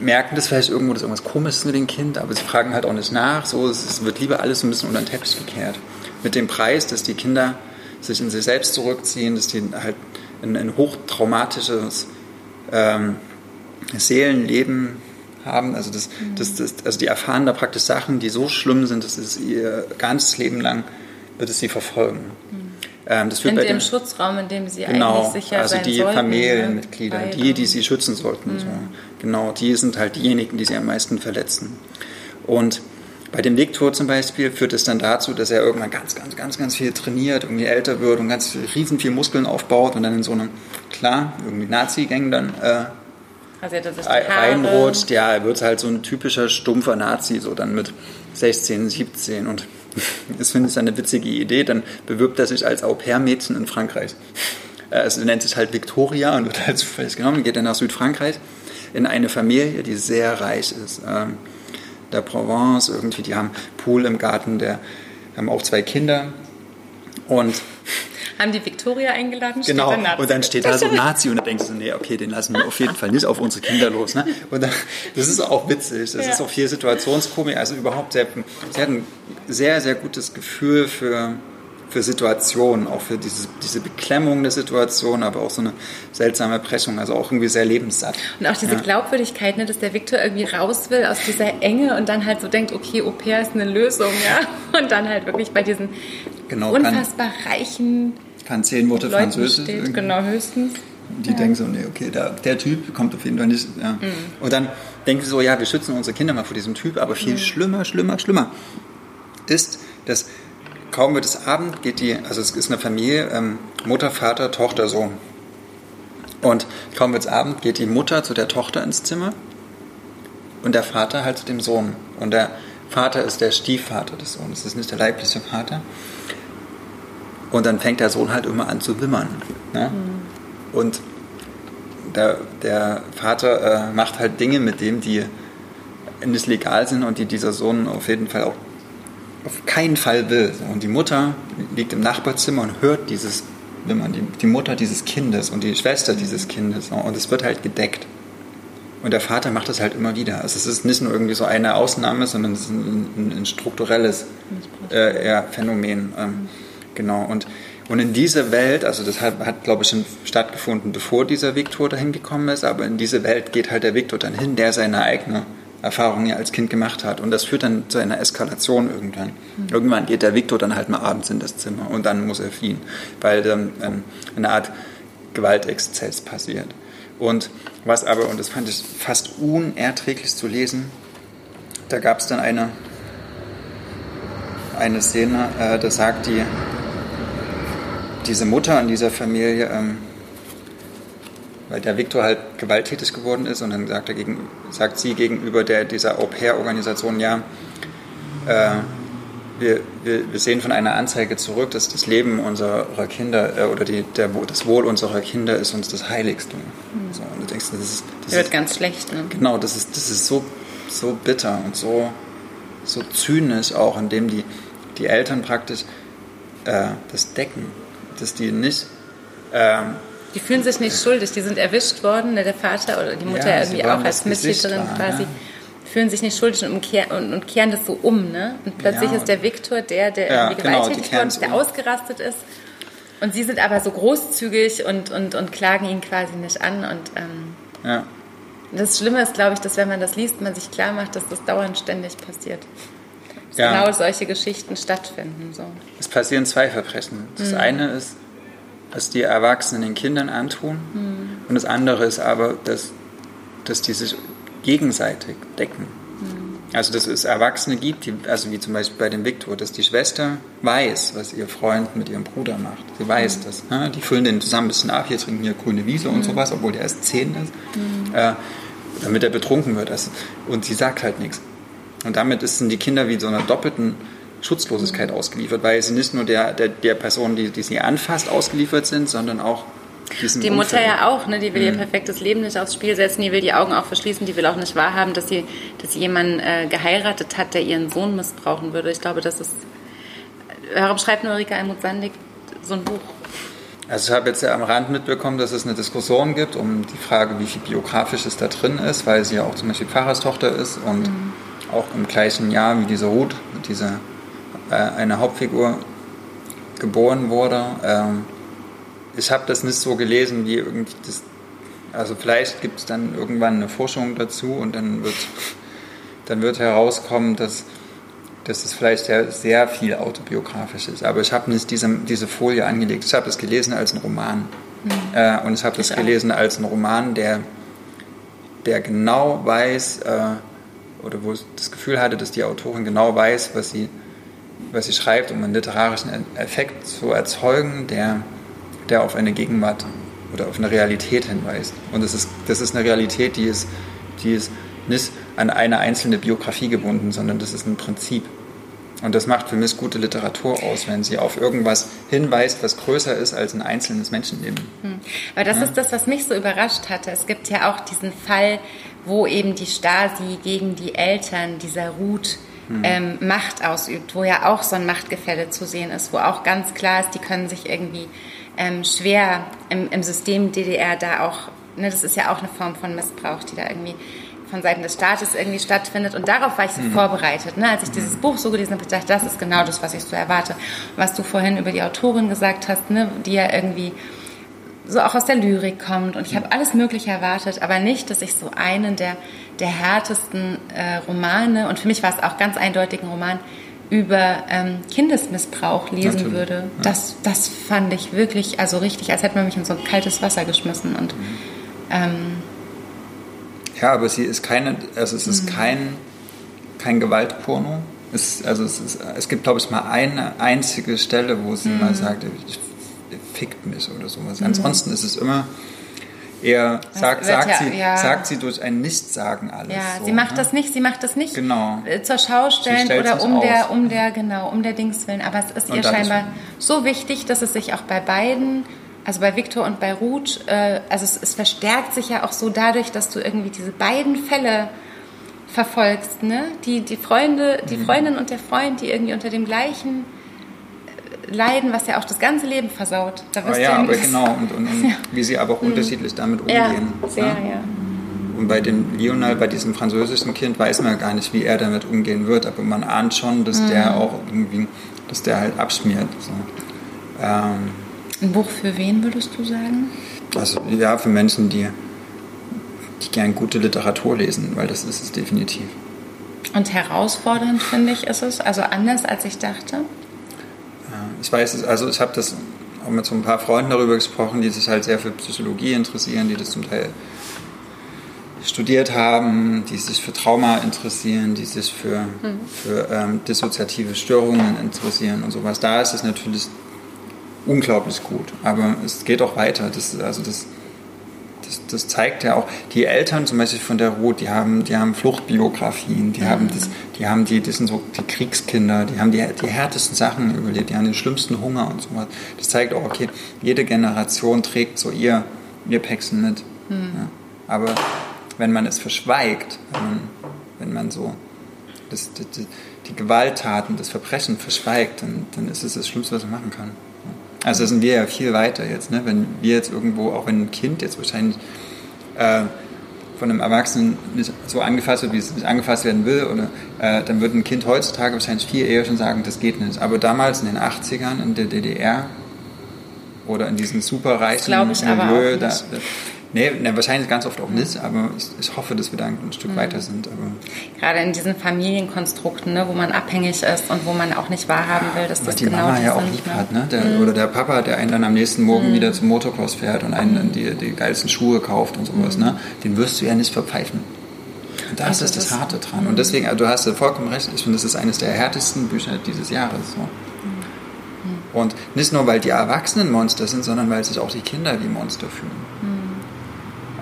merken das vielleicht irgendwo, dass irgendwas komisch ist mit dem Kind, aber sie fragen halt auch nicht nach. So, es wird lieber alles ein bisschen unter den Teppich gekehrt mit dem Preis, dass die Kinder sich in sich selbst zurückziehen, dass die halt ein, ein hochtraumatisches ähm, Seelenleben haben. Also, das, mhm. das, das, also die erfahren da praktisch Sachen, die so schlimm sind, dass es ihr ganzes Leben lang wird es sie verfolgen. Mhm. Ähm, das in dem den, Schutzraum, in dem sie genau, eigentlich sicher also sein die sollten, Familienmitglieder, ne? die, die sie schützen sollten. Mhm. So. Genau, die sind halt diejenigen, die sie am meisten verletzen. Und bei dem Viktor zum Beispiel führt es dann dazu, dass er irgendwann ganz, ganz, ganz, ganz viel trainiert, irgendwie älter wird und ganz riesen viel Muskeln aufbaut und dann in so einem, klar, irgendwie Nazi-Gang dann äh, er sich Haare? reinrutscht. Ja, er wird halt so ein typischer stumpfer Nazi, so dann mit 16, 17 und das finde ich eine witzige Idee. Dann bewirbt er sich als Au-pair-Mädchen in Frankreich. Äh, Es nennt sich halt Victoria und wird halt zufällig genommen, geht dann nach Südfrankreich in eine Familie, die sehr reich ist. Ähm, der Provence irgendwie, die haben Pool im Garten, der haben auch zwei Kinder und Haben die Victoria eingeladen? Genau, und dann steht da so [laughs] Nazi und dann denkst du, nee, okay, den lassen wir auf jeden Fall nicht auf unsere Kinder los. Ne? Und dann, das ist auch witzig, das Ja. ist auch viel Situationskomik, also überhaupt, sie hat, sie hat ein sehr, sehr gutes Gefühl für, für Situationen, auch für diese, diese Beklemmung der Situation, aber auch so eine seltsame Brechung, also auch irgendwie sehr lebenssatt. Und auch diese Ja. Glaubwürdigkeit, ne, dass der Victor irgendwie raus will aus dieser Enge und dann halt so denkt, okay, Au pair ist eine Lösung, ja. Und dann halt wirklich bei diesen Genau, unfassbar reichen Kann zehn Worte Leuten Französisch. steht. irgendwie. Genau, höchstens. Die denken so, nee, okay, da, der Typ kommt auf jeden Fall nicht. Ja. Und dann denken sie so, ja, wir schützen unsere Kinder mal vor diesem Typ, aber viel schlimmer, schlimmer, schlimmer ist, dass kaum wird es Abend, geht die, also es ist eine Familie, ähm, Mutter, Vater, Tochter, Sohn. Und kaum wird es Abend, geht die Mutter zu der Tochter ins Zimmer und der Vater halt zu dem Sohn. Und der Vater ist der Stiefvater des Sohnes, das ist nicht der leibliche Vater. Und dann fängt der Sohn halt immer an zu wimmern. Ne? Und der, der Vater äh, macht halt Dinge mit dem, die nicht legal sind und die dieser Sohn auf jeden Fall auch auf keinen Fall will. Und die Mutter liegt im Nachbarzimmer und hört dieses Wimmern, die, die Mutter dieses Kindes und die Schwester dieses Kindes. Und es wird halt gedeckt. Und der Vater macht das halt immer wieder. Also es ist nicht nur irgendwie so eine Ausnahme, sondern es ist ein, ein, ein strukturelles äh, Phänomen. Ähm, genau. Und, und in diese Welt, also das hat, hat glaube ich, schon stattgefunden, bevor dieser Viktor dahin gekommen ist, aber in diese Welt geht halt der Viktor dann hin, der seine eigene Erfahrung ja als Kind gemacht hat. Und das führt dann zu einer Eskalation irgendwann. Irgendwann geht der Viktor dann halt mal abends in das Zimmer und dann muss er fliehen, weil dann ähm, eine Art Gewaltexzess passiert. Und was aber, und das fand ich fast unerträglich zu lesen, da gab es dann eine, eine Szene, äh, da sagt die, diese Mutter in dieser Familie, ähm, weil der Viktor halt gewalttätig geworden ist und dann sagt, er gegen, sagt sie gegenüber der, dieser Au-pair-Organisation, ja, äh, wir, wir, wir sehen von einer Anzeige zurück, dass das Leben unserer Kinder äh, oder die, der, das Wohl unserer Kinder ist uns das Heiligste. So, und du denkst, das ist, das Wird ist ganz schlecht, ne? Genau, das ist, das ist so, so bitter und so, so zynisch auch, indem die, die Eltern praktisch äh, das decken, dass die nicht. ähm, Die fühlen sich nicht schuldig, die sind erwischt worden, ne, der Vater oder die Mutter Ja, irgendwie auch als wahren, quasi, ja. fühlen sich nicht schuldig und, umkehr, und, und kehren das so um. Ne? Und plötzlich Ja, ist der Viktor der, der irgendwie genau, gewalttätig es ist, der um. ausgerastet ist. Und sie sind aber so großzügig und, und, und klagen ihn quasi nicht an. Und ähm, ja, das Schlimme ist, glaube ich, dass wenn man das liest, man sich klar macht, dass das dauernd ständig passiert. Dass Ja. genau solche Geschichten stattfinden. So. es passieren zwei Verbrechen. Das eine ist, was die Erwachsenen den Kindern antun, und das andere ist aber, dass, dass die sich gegenseitig decken. Also dass es Erwachsene gibt, die, also wie zum Beispiel bei dem Viktor, dass die Schwester weiß, was ihr Freund mit ihrem Bruder macht. Sie weiß das. Ne? Die füllen den zusammen ein bisschen ab, hier trinken hier grüne Wiese und sowas, obwohl der erst zehn ist, äh, damit er betrunken wird. Also, und sie sagt halt nichts. Und damit sind die Kinder wie so einer doppelten Schutzlosigkeit ausgeliefert, weil sie nicht nur der, der, der Person, die, die sie anfasst, ausgeliefert sind, sondern auch Die Mutter Umfeld. ja auch, ne? die will Mhm. ihr perfektes Leben nicht aufs Spiel setzen, die will die Augen auch verschließen, die will auch nicht wahrhaben, dass sie, dass sie jemanden äh, geheiratet hat, der ihren Sohn missbrauchen würde. Ich glaube, das ist. Warum schreibt Ulrike Almut-Sandig so ein Buch? Also ich habe jetzt ja am Rand mitbekommen, dass es eine Diskussion gibt um die Frage, wie viel biografisches da drin ist, weil sie ja auch zum Beispiel Pfarrerstochter ist und auch im gleichen Jahr wie diese Ruth, diese äh, eine Hauptfigur, geboren wurde. Ähm, ich habe das nicht so gelesen, wie irgendwie das. Also vielleicht gibt es dann irgendwann eine Forschung dazu und dann wird, dann wird herauskommen, dass dass es vielleicht sehr, sehr viel autobiografisch ist. Aber ich habe nicht diese, diese Folie angelegt. Ich habe es gelesen als ein Roman. Äh, und ich habe das gelesen als ein Roman, der, der genau weiß, äh, oder wo ich das Gefühl hatte, dass die Autorin genau weiß, was sie, was sie schreibt, um einen literarischen Effekt zu erzeugen, der, der auf eine Gegenwart oder auf eine Realität hinweist. Und das ist, das ist eine Realität, die ist, die ist nicht an eine einzelne Biografie gebunden, sondern das ist ein Prinzip. Und das macht für mich gute Literatur aus, wenn sie auf irgendwas hinweist, was größer ist als ein einzelnes Menschenleben. Hm. Aber das ja. ist das, was mich so überrascht hatte. Es gibt ja auch diesen Fall, wo eben die Stasi gegen die Eltern dieser Ruth hm. ähm, Macht ausübt, wo ja auch so ein Machtgefälle zu sehen ist, wo auch ganz klar ist, die können sich irgendwie ähm, schwer im, im System DDR da auch, ne, das ist ja auch eine Form von Missbrauch, die da irgendwie von Seiten des Staates irgendwie stattfindet. Und darauf war ich so mhm. vorbereitet. Ne? Als ich dieses Buch so gelesen habe, dachte ich, das ist genau das, was ich so erwarte. Was du vorhin über die Autorin gesagt hast, ne? die ja irgendwie so auch aus der Lyrik kommt. Und ich habe alles Mögliche erwartet, aber nicht, dass ich so einen der, der härtesten äh, Romane, und für mich war es auch ganz eindeutig ein Roman, über ähm, Kindesmissbrauch lesen Natürlich. würde. Ja. Das, das fand ich wirklich, also richtig, als hätte man mich in so ein kaltes Wasser geschmissen. Und mhm. ähm, ja, aber sie ist keine, also es ist mhm. kein, kein Gewaltporno. Es, also es, ist, es gibt, glaube ich, mal eine einzige Stelle, wo sie mhm. mal sagt, fickt mich oder sowas. Mhm. Ansonsten ist es immer eher, sagt, sagt, ja, sie, ja. sagt sie durch ein Nichtsagen alles. Ja, so, sie macht ne? das nicht, sie macht das nicht genau. Äh, zur Schau stellen oder um der, um der, genau, um der Dings willen. Aber es ist ihr scheinbar ist so wichtig, dass es sich auch bei beiden also bei Victor und bei Ruth, äh, also es, es, verstärkt sich ja auch so dadurch, dass du irgendwie diese beiden Fälle verfolgst, ne? Die, die Freunde, die mhm. Freundin und der Freund, die irgendwie unter dem gleichen äh, leiden, was ja auch das ganze Leben versaut. Da wirst oh ja, ja aber genau, und, und, und [laughs] ja. wie sie aber auch mhm. unterschiedlich damit umgehen. Ja, sehr, ne? ja. Und bei dem Lionel, bei diesem französischen Kind, weiß man gar nicht, wie er damit umgehen wird, aber man ahnt schon, dass mhm. der auch irgendwie, dass der halt abschmiert. So. Ähm, ein Buch für wen würdest du sagen? Also ja, für Menschen, die, die gern gute Literatur lesen, weil das ist es definitiv. Und herausfordernd, finde ich, ist es? Also anders, als ich dachte? Ich weiß also ich habe das auch mit so ein paar Freunden darüber gesprochen, die sich halt sehr für Psychologie interessieren, die das zum Teil studiert haben, die sich für Trauma interessieren, die sich für, mhm. für ähm, dissoziative Störungen interessieren und sowas. Da ist es natürlich unglaublich gut. Aber es geht auch weiter. Das, also das, das, das, zeigt ja auch, die Eltern zum Beispiel von der Ruth, die haben, die haben Fluchtbiografien, die, mhm. haben das, die haben die, das sind so die Kriegskinder, die haben die, die härtesten Sachen überlebt, die haben den schlimmsten Hunger und so was. Das zeigt auch, okay, jede Generation trägt so ihr, ihr Päckchen mit. Mhm. Ja. Aber wenn man es verschweigt, wenn man, wenn man so das, das, die Gewalttaten, das Verbrechen verschweigt, dann, dann ist es das Schlimmste, was man machen kann. Also sind wir ja viel weiter jetzt. Ne? Wenn wir jetzt irgendwo, auch wenn ein Kind jetzt wahrscheinlich äh, von einem Erwachsenen nicht so angefasst wird, wie es nicht angefasst werden will, oder, äh, dann würde ein Kind heutzutage wahrscheinlich viel eher schon sagen, das geht nicht. Aber damals in den 80ern in der DDR oder in diesem superreichen Milieu, da, Nee, nee, wahrscheinlich ganz oft auch nicht, aber ich, ich hoffe, dass wir da ein Stück mhm. weiter sind. Aber Gerade in diesen Familienkonstrukten, ne, wo man abhängig ist und wo man auch nicht wahrhaben will, dass das die genau Mama ja auch lieb ne? hat, ne? Der, mhm. Oder der Papa, der einen dann am nächsten Morgen mhm. wieder zum Motocross fährt und einen dann die, die geilsten Schuhe kauft und sowas, mhm. ne? Den wirst du ja nicht verpfeifen. Und das also ist das, das Harte dran. Und mhm. deswegen, also du hast vollkommen recht, ich finde, das ist eines der härtesten Bücher dieses Jahres. So. Mhm. Und nicht nur, weil die Erwachsenen Monster sind, sondern weil sich auch die Kinder wie Monster fühlen.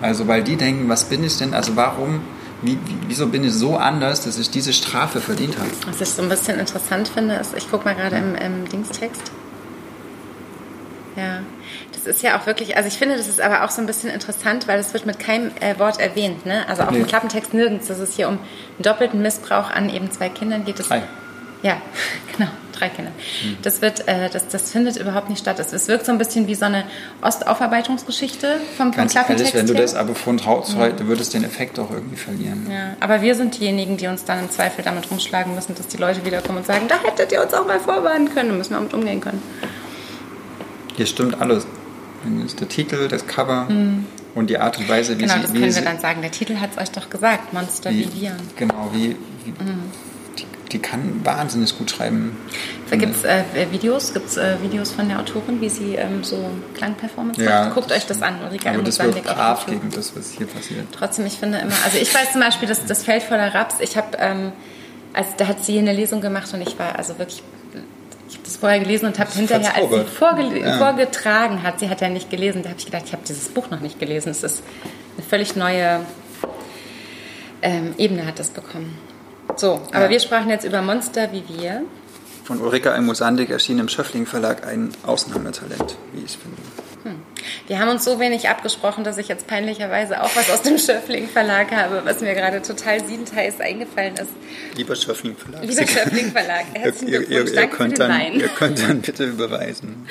Also weil die denken, was bin ich denn? Also warum, wie, wieso bin ich so anders, dass ich diese Strafe verdient habe? Was ich so ein bisschen interessant finde, ist, ich gucke mal gerade im, im Dingstext. Ja, das ist ja auch wirklich, also ich finde, das ist aber auch so ein bisschen interessant, weil es wird mit keinem äh, Wort erwähnt, ne? Also auch nee. im Klappentext nirgends, dass es hier um einen doppelten Missbrauch an eben zwei Kindern geht. Drei. Ja, [laughs] genau drei Kinder. Mhm. Das, wird, äh, das, das findet überhaupt nicht statt. Es, es wirkt so ein bisschen wie so eine Ostaufarbeitungsgeschichte vom, vom ehrlich, wenn du das aber von Haus mhm. heute, würdest den Effekt auch irgendwie verlieren. Ja, aber wir sind diejenigen, die uns dann im Zweifel damit rumschlagen müssen, dass die Leute wiederkommen und sagen, da hättet ihr uns auch mal vorwarnen können, da müssen wir damit umgehen können. Hier stimmt alles. Der Titel, das Cover mhm. und die Art und Weise, wie genau, sie... Genau, das können wir dann sagen. Der Titel hat es euch doch gesagt, Monster wie, Viren. Genau, wie... wie mhm die kann wahnsinnig gut schreiben. Gibt es äh, Videos? Gibt's äh, Videos von der Autorin, wie sie ähm, so Klangperformance ja, macht? Guckt euch das an, Ulrike Aber das wird brav gegen das, was hier passiert. Trotzdem, ich finde immer, also ich weiß zum Beispiel, dass das Feld voller Raps, ich habe, ähm, also da hat sie eine Lesung gemacht und ich war also wirklich Ich habe das vorher gelesen und habe hinterher, als sie vorge ja. vorgetragen hat, sie hat ja nicht gelesen, da habe ich gedacht, ich habe dieses Buch noch nicht gelesen. Es ist eine völlig neue ähm, Ebene hat das bekommen. So, aber ja. wir sprachen jetzt über Monster wie wir. Von Ulrika Almosandik erschien im Schöffling Verlag ein Ausnahmetalent, wie ich finde. Hm. Wir haben uns so wenig abgesprochen, dass ich jetzt peinlicherweise auch was aus dem [laughs] Schöffling Verlag habe, was mir gerade total siebenteils eingefallen ist. Lieber Schöffling Verlag. Lieber [laughs] Schöffling Verlag. Herzlichen ihr, ihr, ihr, könnt dann, ihr könnt dann bitte überweisen.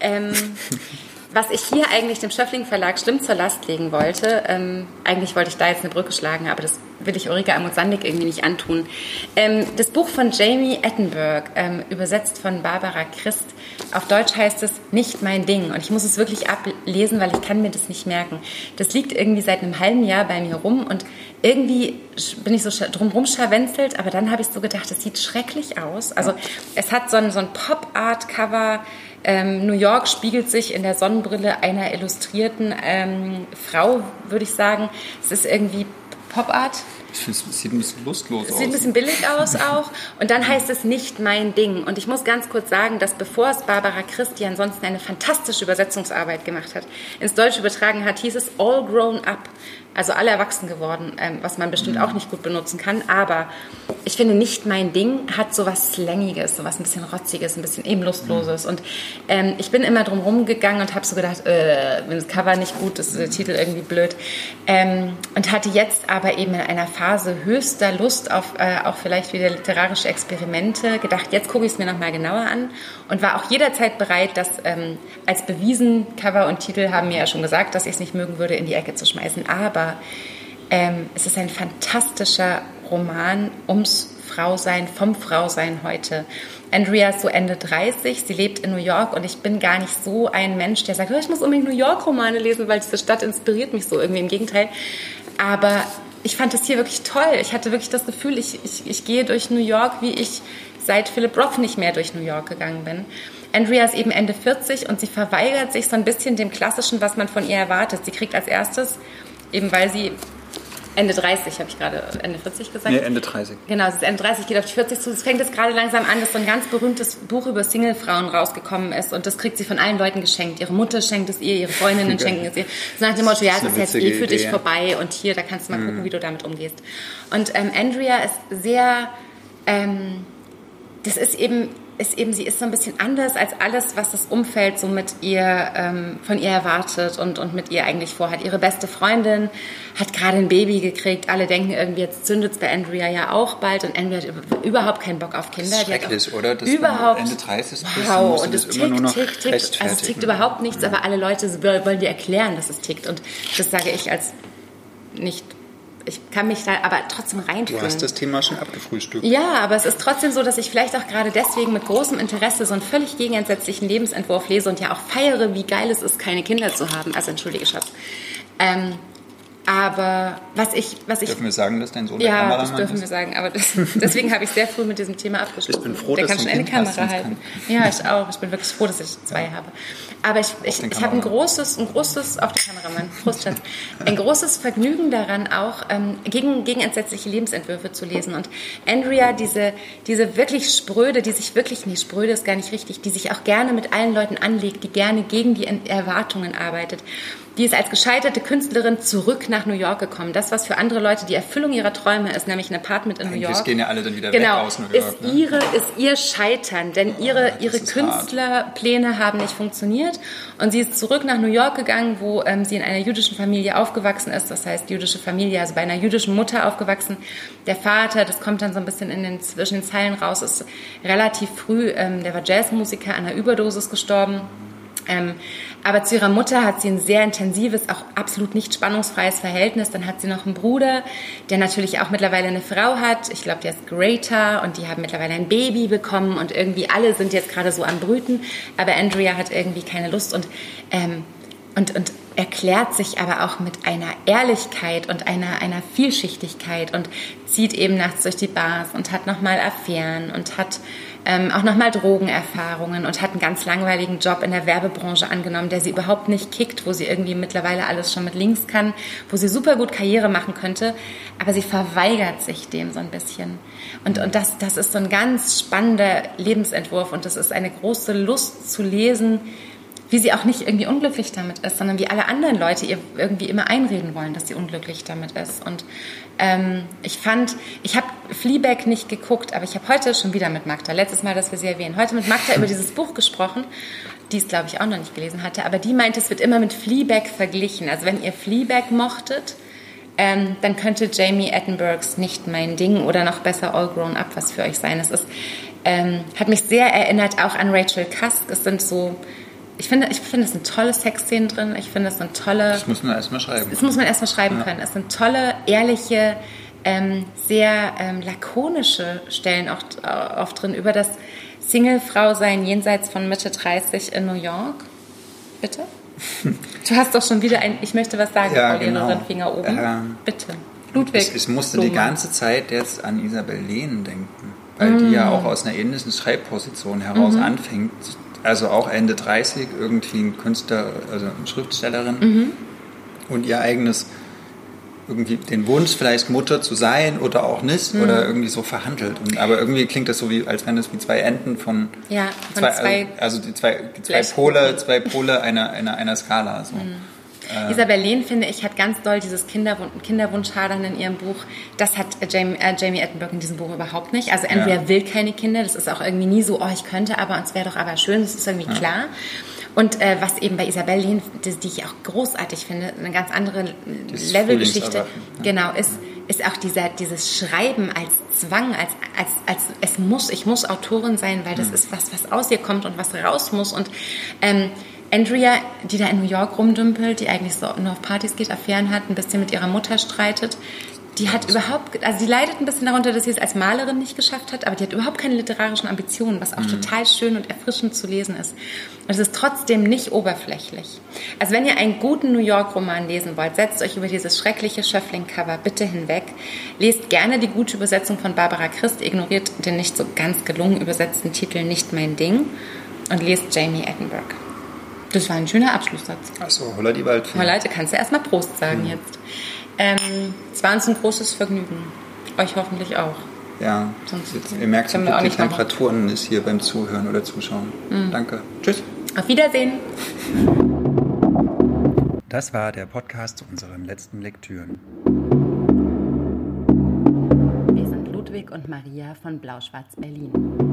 Ähm, [laughs] was ich hier eigentlich dem Schöffling Verlag schlimm zur Last legen wollte, ähm, eigentlich wollte ich da jetzt eine Brücke schlagen, aber das will ich Ulrike Amund-Sandig irgendwie nicht antun. Ähm, das Buch von Jamie Ettenberg, ähm, übersetzt von Barbara Christ, auf Deutsch heißt es Nicht mein Ding. Und ich muss es wirklich ablesen, weil ich kann mir das nicht merken. Das liegt irgendwie seit einem halben Jahr bei mir rum und irgendwie bin ich so drumherum scharwenzelt, aber dann habe ich so gedacht, es sieht schrecklich aus. Also es hat so ein, so ein Pop-Art-Cover, ähm, New York spiegelt sich in der Sonnenbrille einer illustrierten ähm, Frau, würde ich sagen. Es ist irgendwie Pop-Art. Ich finde, es sieht ein bisschen lustlos aus. Sieht ein bisschen billig aus auch. Und dann heißt es nicht mein Ding. Und ich muss ganz kurz sagen, dass bevor es Barbara Christi ansonsten eine fantastische Übersetzungsarbeit gemacht hat, ins Deutsche übertragen hat, hieß es All Grown Up also alle erwachsen geworden, ähm, was man bestimmt auch nicht gut benutzen kann. Aber ich finde, nicht mein Ding hat so was Slangiges, so was ein bisschen Rotziges, ein bisschen eben Lustloses. Und ähm, ich bin immer drum rumgegangen und habe so gedacht, äh, wenn das Cover nicht gut ist, der Titel irgendwie blöd. Ähm, und hatte jetzt aber eben in einer Phase höchster Lust auf äh, auch vielleicht wieder literarische Experimente gedacht, jetzt gucke ich es mir nochmal genauer an und war auch jederzeit bereit, das ähm, als bewiesen, Cover und Titel haben mir ja schon gesagt, dass ich es nicht mögen würde, in die Ecke zu schmeißen. Aber ähm, es ist ein fantastischer Roman ums Frausein, vom Frausein heute. Andrea ist so Ende 30, sie lebt in New York und ich bin gar nicht so ein Mensch, der sagt, oh, ich muss unbedingt New York-Romane lesen, weil diese Stadt inspiriert mich so irgendwie. Im Gegenteil. Aber ich fand das hier wirklich toll. Ich hatte wirklich das Gefühl, ich, ich, ich gehe durch New York, wie ich seit Philip Roth nicht mehr durch New York gegangen bin. Andrea ist eben Ende 40 und sie verweigert sich so ein bisschen dem Klassischen, was man von ihr erwartet. Sie kriegt als erstes eben weil sie Ende 30, habe ich gerade Ende 40 gesagt? Nee, Ende 30. Genau, es ist Ende 30, geht auf die 40 zu. Es fängt jetzt gerade langsam an, dass so ein ganz berühmtes Buch über Singlefrauen rausgekommen ist und das kriegt sie von allen Leuten geschenkt. Ihre Mutter schenkt es ihr, ihre Freundinnen [laughs] schenken es ihr. So nach dem Motto, ja, es ist jetzt eh für dich vorbei und hier, da kannst du mal mhm. gucken, wie du damit umgehst. Und ähm, Andrea ist sehr, ähm, das ist eben ist eben, sie ist so ein bisschen anders als alles, was das Umfeld so mit ihr, ähm, von ihr erwartet und, und mit ihr eigentlich vorhat. Ihre beste Freundin hat gerade ein Baby gekriegt. Alle denken irgendwie, jetzt zündet es bei Andrea ja auch bald und Andrea hat überhaupt keinen Bock auf Kinder. Das ist schrecklich, oder? Das überhaupt. Ende 30 bist, wow, und es tickt, tickt, tickt. Also es tickt überhaupt nichts, ja. aber alle Leute wollen dir erklären, dass es tickt. Und das sage ich als nicht ich kann mich da aber trotzdem reinfühlen. Du hast das Thema schon abgefrühstückt. Ja, aber es ist trotzdem so, dass ich vielleicht auch gerade deswegen mit großem Interesse so einen völlig gegensätzlichen Lebensentwurf lese und ja auch feiere, wie geil es ist, keine Kinder zu haben. Also entschuldige, Schatz. Ähm, aber was ich, was ich. Dürfen wir sagen, dass dein Sohn ja, der Kameramann ist? Ja, das dürfen wir sagen. Aber das, [laughs] deswegen habe ich sehr früh mit diesem Thema abgeschlossen. Ich bin froh, der dass kann schon eine Kamera halten. Ja, ich auch. Ich bin wirklich froh, dass ich zwei ja. habe. Aber ich, ich, ich habe ein großes, ein großes, auf den Kameramann, Prost, Schatz, ein großes Vergnügen daran, auch ähm, gegen, gegen entsetzliche Lebensentwürfe zu lesen. Und Andrea, diese, diese wirklich spröde, die sich wirklich, nee, spröde ist gar nicht richtig, die sich auch gerne mit allen Leuten anlegt, die gerne gegen die Erwartungen arbeitet die ist als gescheiterte Künstlerin zurück nach New York gekommen. Das, was für andere Leute die Erfüllung ihrer Träume ist, nämlich ein Apartment in New York. Das gehen ja alle dann wieder genau, weg aus New York. Ist, ne? ihre, ist ihr Scheitern, denn oh, ihre, ihre Künstlerpläne haben nicht funktioniert. Und sie ist zurück nach New York gegangen, wo ähm, sie in einer jüdischen Familie aufgewachsen ist. Das heißt, jüdische Familie, also bei einer jüdischen Mutter aufgewachsen. Der Vater, das kommt dann so ein bisschen in den, zwischen den Zeilen raus, ist relativ früh, ähm, der war Jazzmusiker, an einer Überdosis gestorben. Ähm, aber zu ihrer Mutter hat sie ein sehr intensives, auch absolut nicht spannungsfreies Verhältnis. Dann hat sie noch einen Bruder, der natürlich auch mittlerweile eine Frau hat. Ich glaube, der ist Greater und die haben mittlerweile ein Baby bekommen und irgendwie alle sind jetzt gerade so am Brüten. Aber Andrea hat irgendwie keine Lust und, ähm, und, und erklärt sich aber auch mit einer Ehrlichkeit und einer, einer Vielschichtigkeit und zieht eben nachts durch die Bars und hat nochmal Affären und hat ähm, auch nochmal Drogenerfahrungen und hat einen ganz langweiligen Job in der Werbebranche angenommen, der sie überhaupt nicht kickt, wo sie irgendwie mittlerweile alles schon mit links kann, wo sie super gut Karriere machen könnte, aber sie verweigert sich dem so ein bisschen. Und, und das, das ist so ein ganz spannender Lebensentwurf und das ist eine große Lust zu lesen, wie sie auch nicht irgendwie unglücklich damit ist, sondern wie alle anderen Leute ihr irgendwie immer einreden wollen, dass sie unglücklich damit ist. Und ähm, ich fand, ich habe Fleabag nicht geguckt, aber ich habe heute schon wieder mit Magda, letztes Mal, dass wir sie erwähnen, heute mit Magda über dieses Buch gesprochen, die es, glaube ich, auch noch nicht gelesen hatte, aber die meinte, es wird immer mit Fleabag verglichen. Also wenn ihr Fleabag mochtet, ähm, dann könnte Jamie Attenbergs nicht mein Ding oder noch besser All Grown Up was für euch sein. Es ist, ähm, hat mich sehr erinnert auch an Rachel Cusk. Es sind so ich finde, ich finde, es sind tolle Sexszenen drin. Ich finde, es sind tolle. Das muss man erstmal schreiben. Das muss man erstmal schreiben ja. können. Es sind tolle, ehrliche, ähm, sehr ähm, lakonische Stellen auch äh, oft drin über das Single-Frau-Sein jenseits von Mitte 30 in New York. Bitte? [laughs] Du hast doch schon wieder ein, ich möchte was sagen, ja, Frau genau. Finger oben. Ähm, Bitte. Ludwig. Ich, ich musste Blume. die ganze Zeit jetzt an Isabel Lehn denken, weil mm. die ja auch aus einer ähnlichen Schreibposition heraus mm anfängt, also auch Ende 30, irgendwie ein Künstler, also eine Schriftstellerin mhm. und ihr eigenes irgendwie den Wunsch, vielleicht Mutter zu sein oder auch nicht mhm. oder irgendwie so verhandelt. Und, aber irgendwie klingt das so wie, als wären das wie zwei Enden von, ja, von zwei, zwei, also die zwei, die zwei Pole, zwei Pole einer, einer, einer Skala. So. Mhm. Äh, Isabel Lehn, finde ich, hat ganz doll dieses Kinderwun Kinderwunschhadern in ihrem Buch. Das hat Jamie, äh, Jamie Attenborough in diesem Buch überhaupt nicht. Also entweder ja. will keine Kinder, das ist auch irgendwie nie so, oh, ich könnte aber, und es wäre doch aber schön, das ist irgendwie ja. klar. Und äh, was eben bei Isabel Lehn, die, die, ich auch großartig finde, eine ganz andere Levelgeschichte, ja. genau, ist, ist auch dieser, dieses Schreiben als Zwang, als, als, als es muss, ich muss Autorin sein, weil das mhm. ist was, was aus ihr kommt und was raus muss. Und ähm, Andrea, die da in New York rumdümpelt, die eigentlich so nur auf Partys geht, Affären hat, ein bisschen mit ihrer Mutter streitet, die hat überhaupt, also die leidet ein bisschen darunter, dass sie es als Malerin nicht geschafft hat, aber die hat überhaupt keine literarischen Ambitionen, was auch mhm. total schön und erfrischend zu lesen ist. Und es ist trotzdem nicht oberflächlich. Also wenn ihr einen guten New York-Roman lesen wollt, setzt euch über dieses schreckliche Schöffling-Cover bitte hinweg. Lest gerne die gute Übersetzung von Barbara Christ, ignoriert den nicht so ganz gelungen übersetzten Titel Nicht mein Ding und lest Jamie Attenborough. Das war ein schöner Abschlusssatz. Achso, holla die Waldfee. Du kannst ja erstmal Prost sagen mhm. jetzt. Ähm, es war uns ein großes Vergnügen. Euch hoffentlich auch. Ja, Sonst jetzt, ihr merkt, schon, die Temperaturen ist hier beim Zuhören oder Zuschauen. Mhm. Danke. Tschüss. Auf Wiedersehen. Das war der Podcast zu unseren letzten Lektüren. Wir sind Ludwig und Maria von Blau-Schwarz Berlin.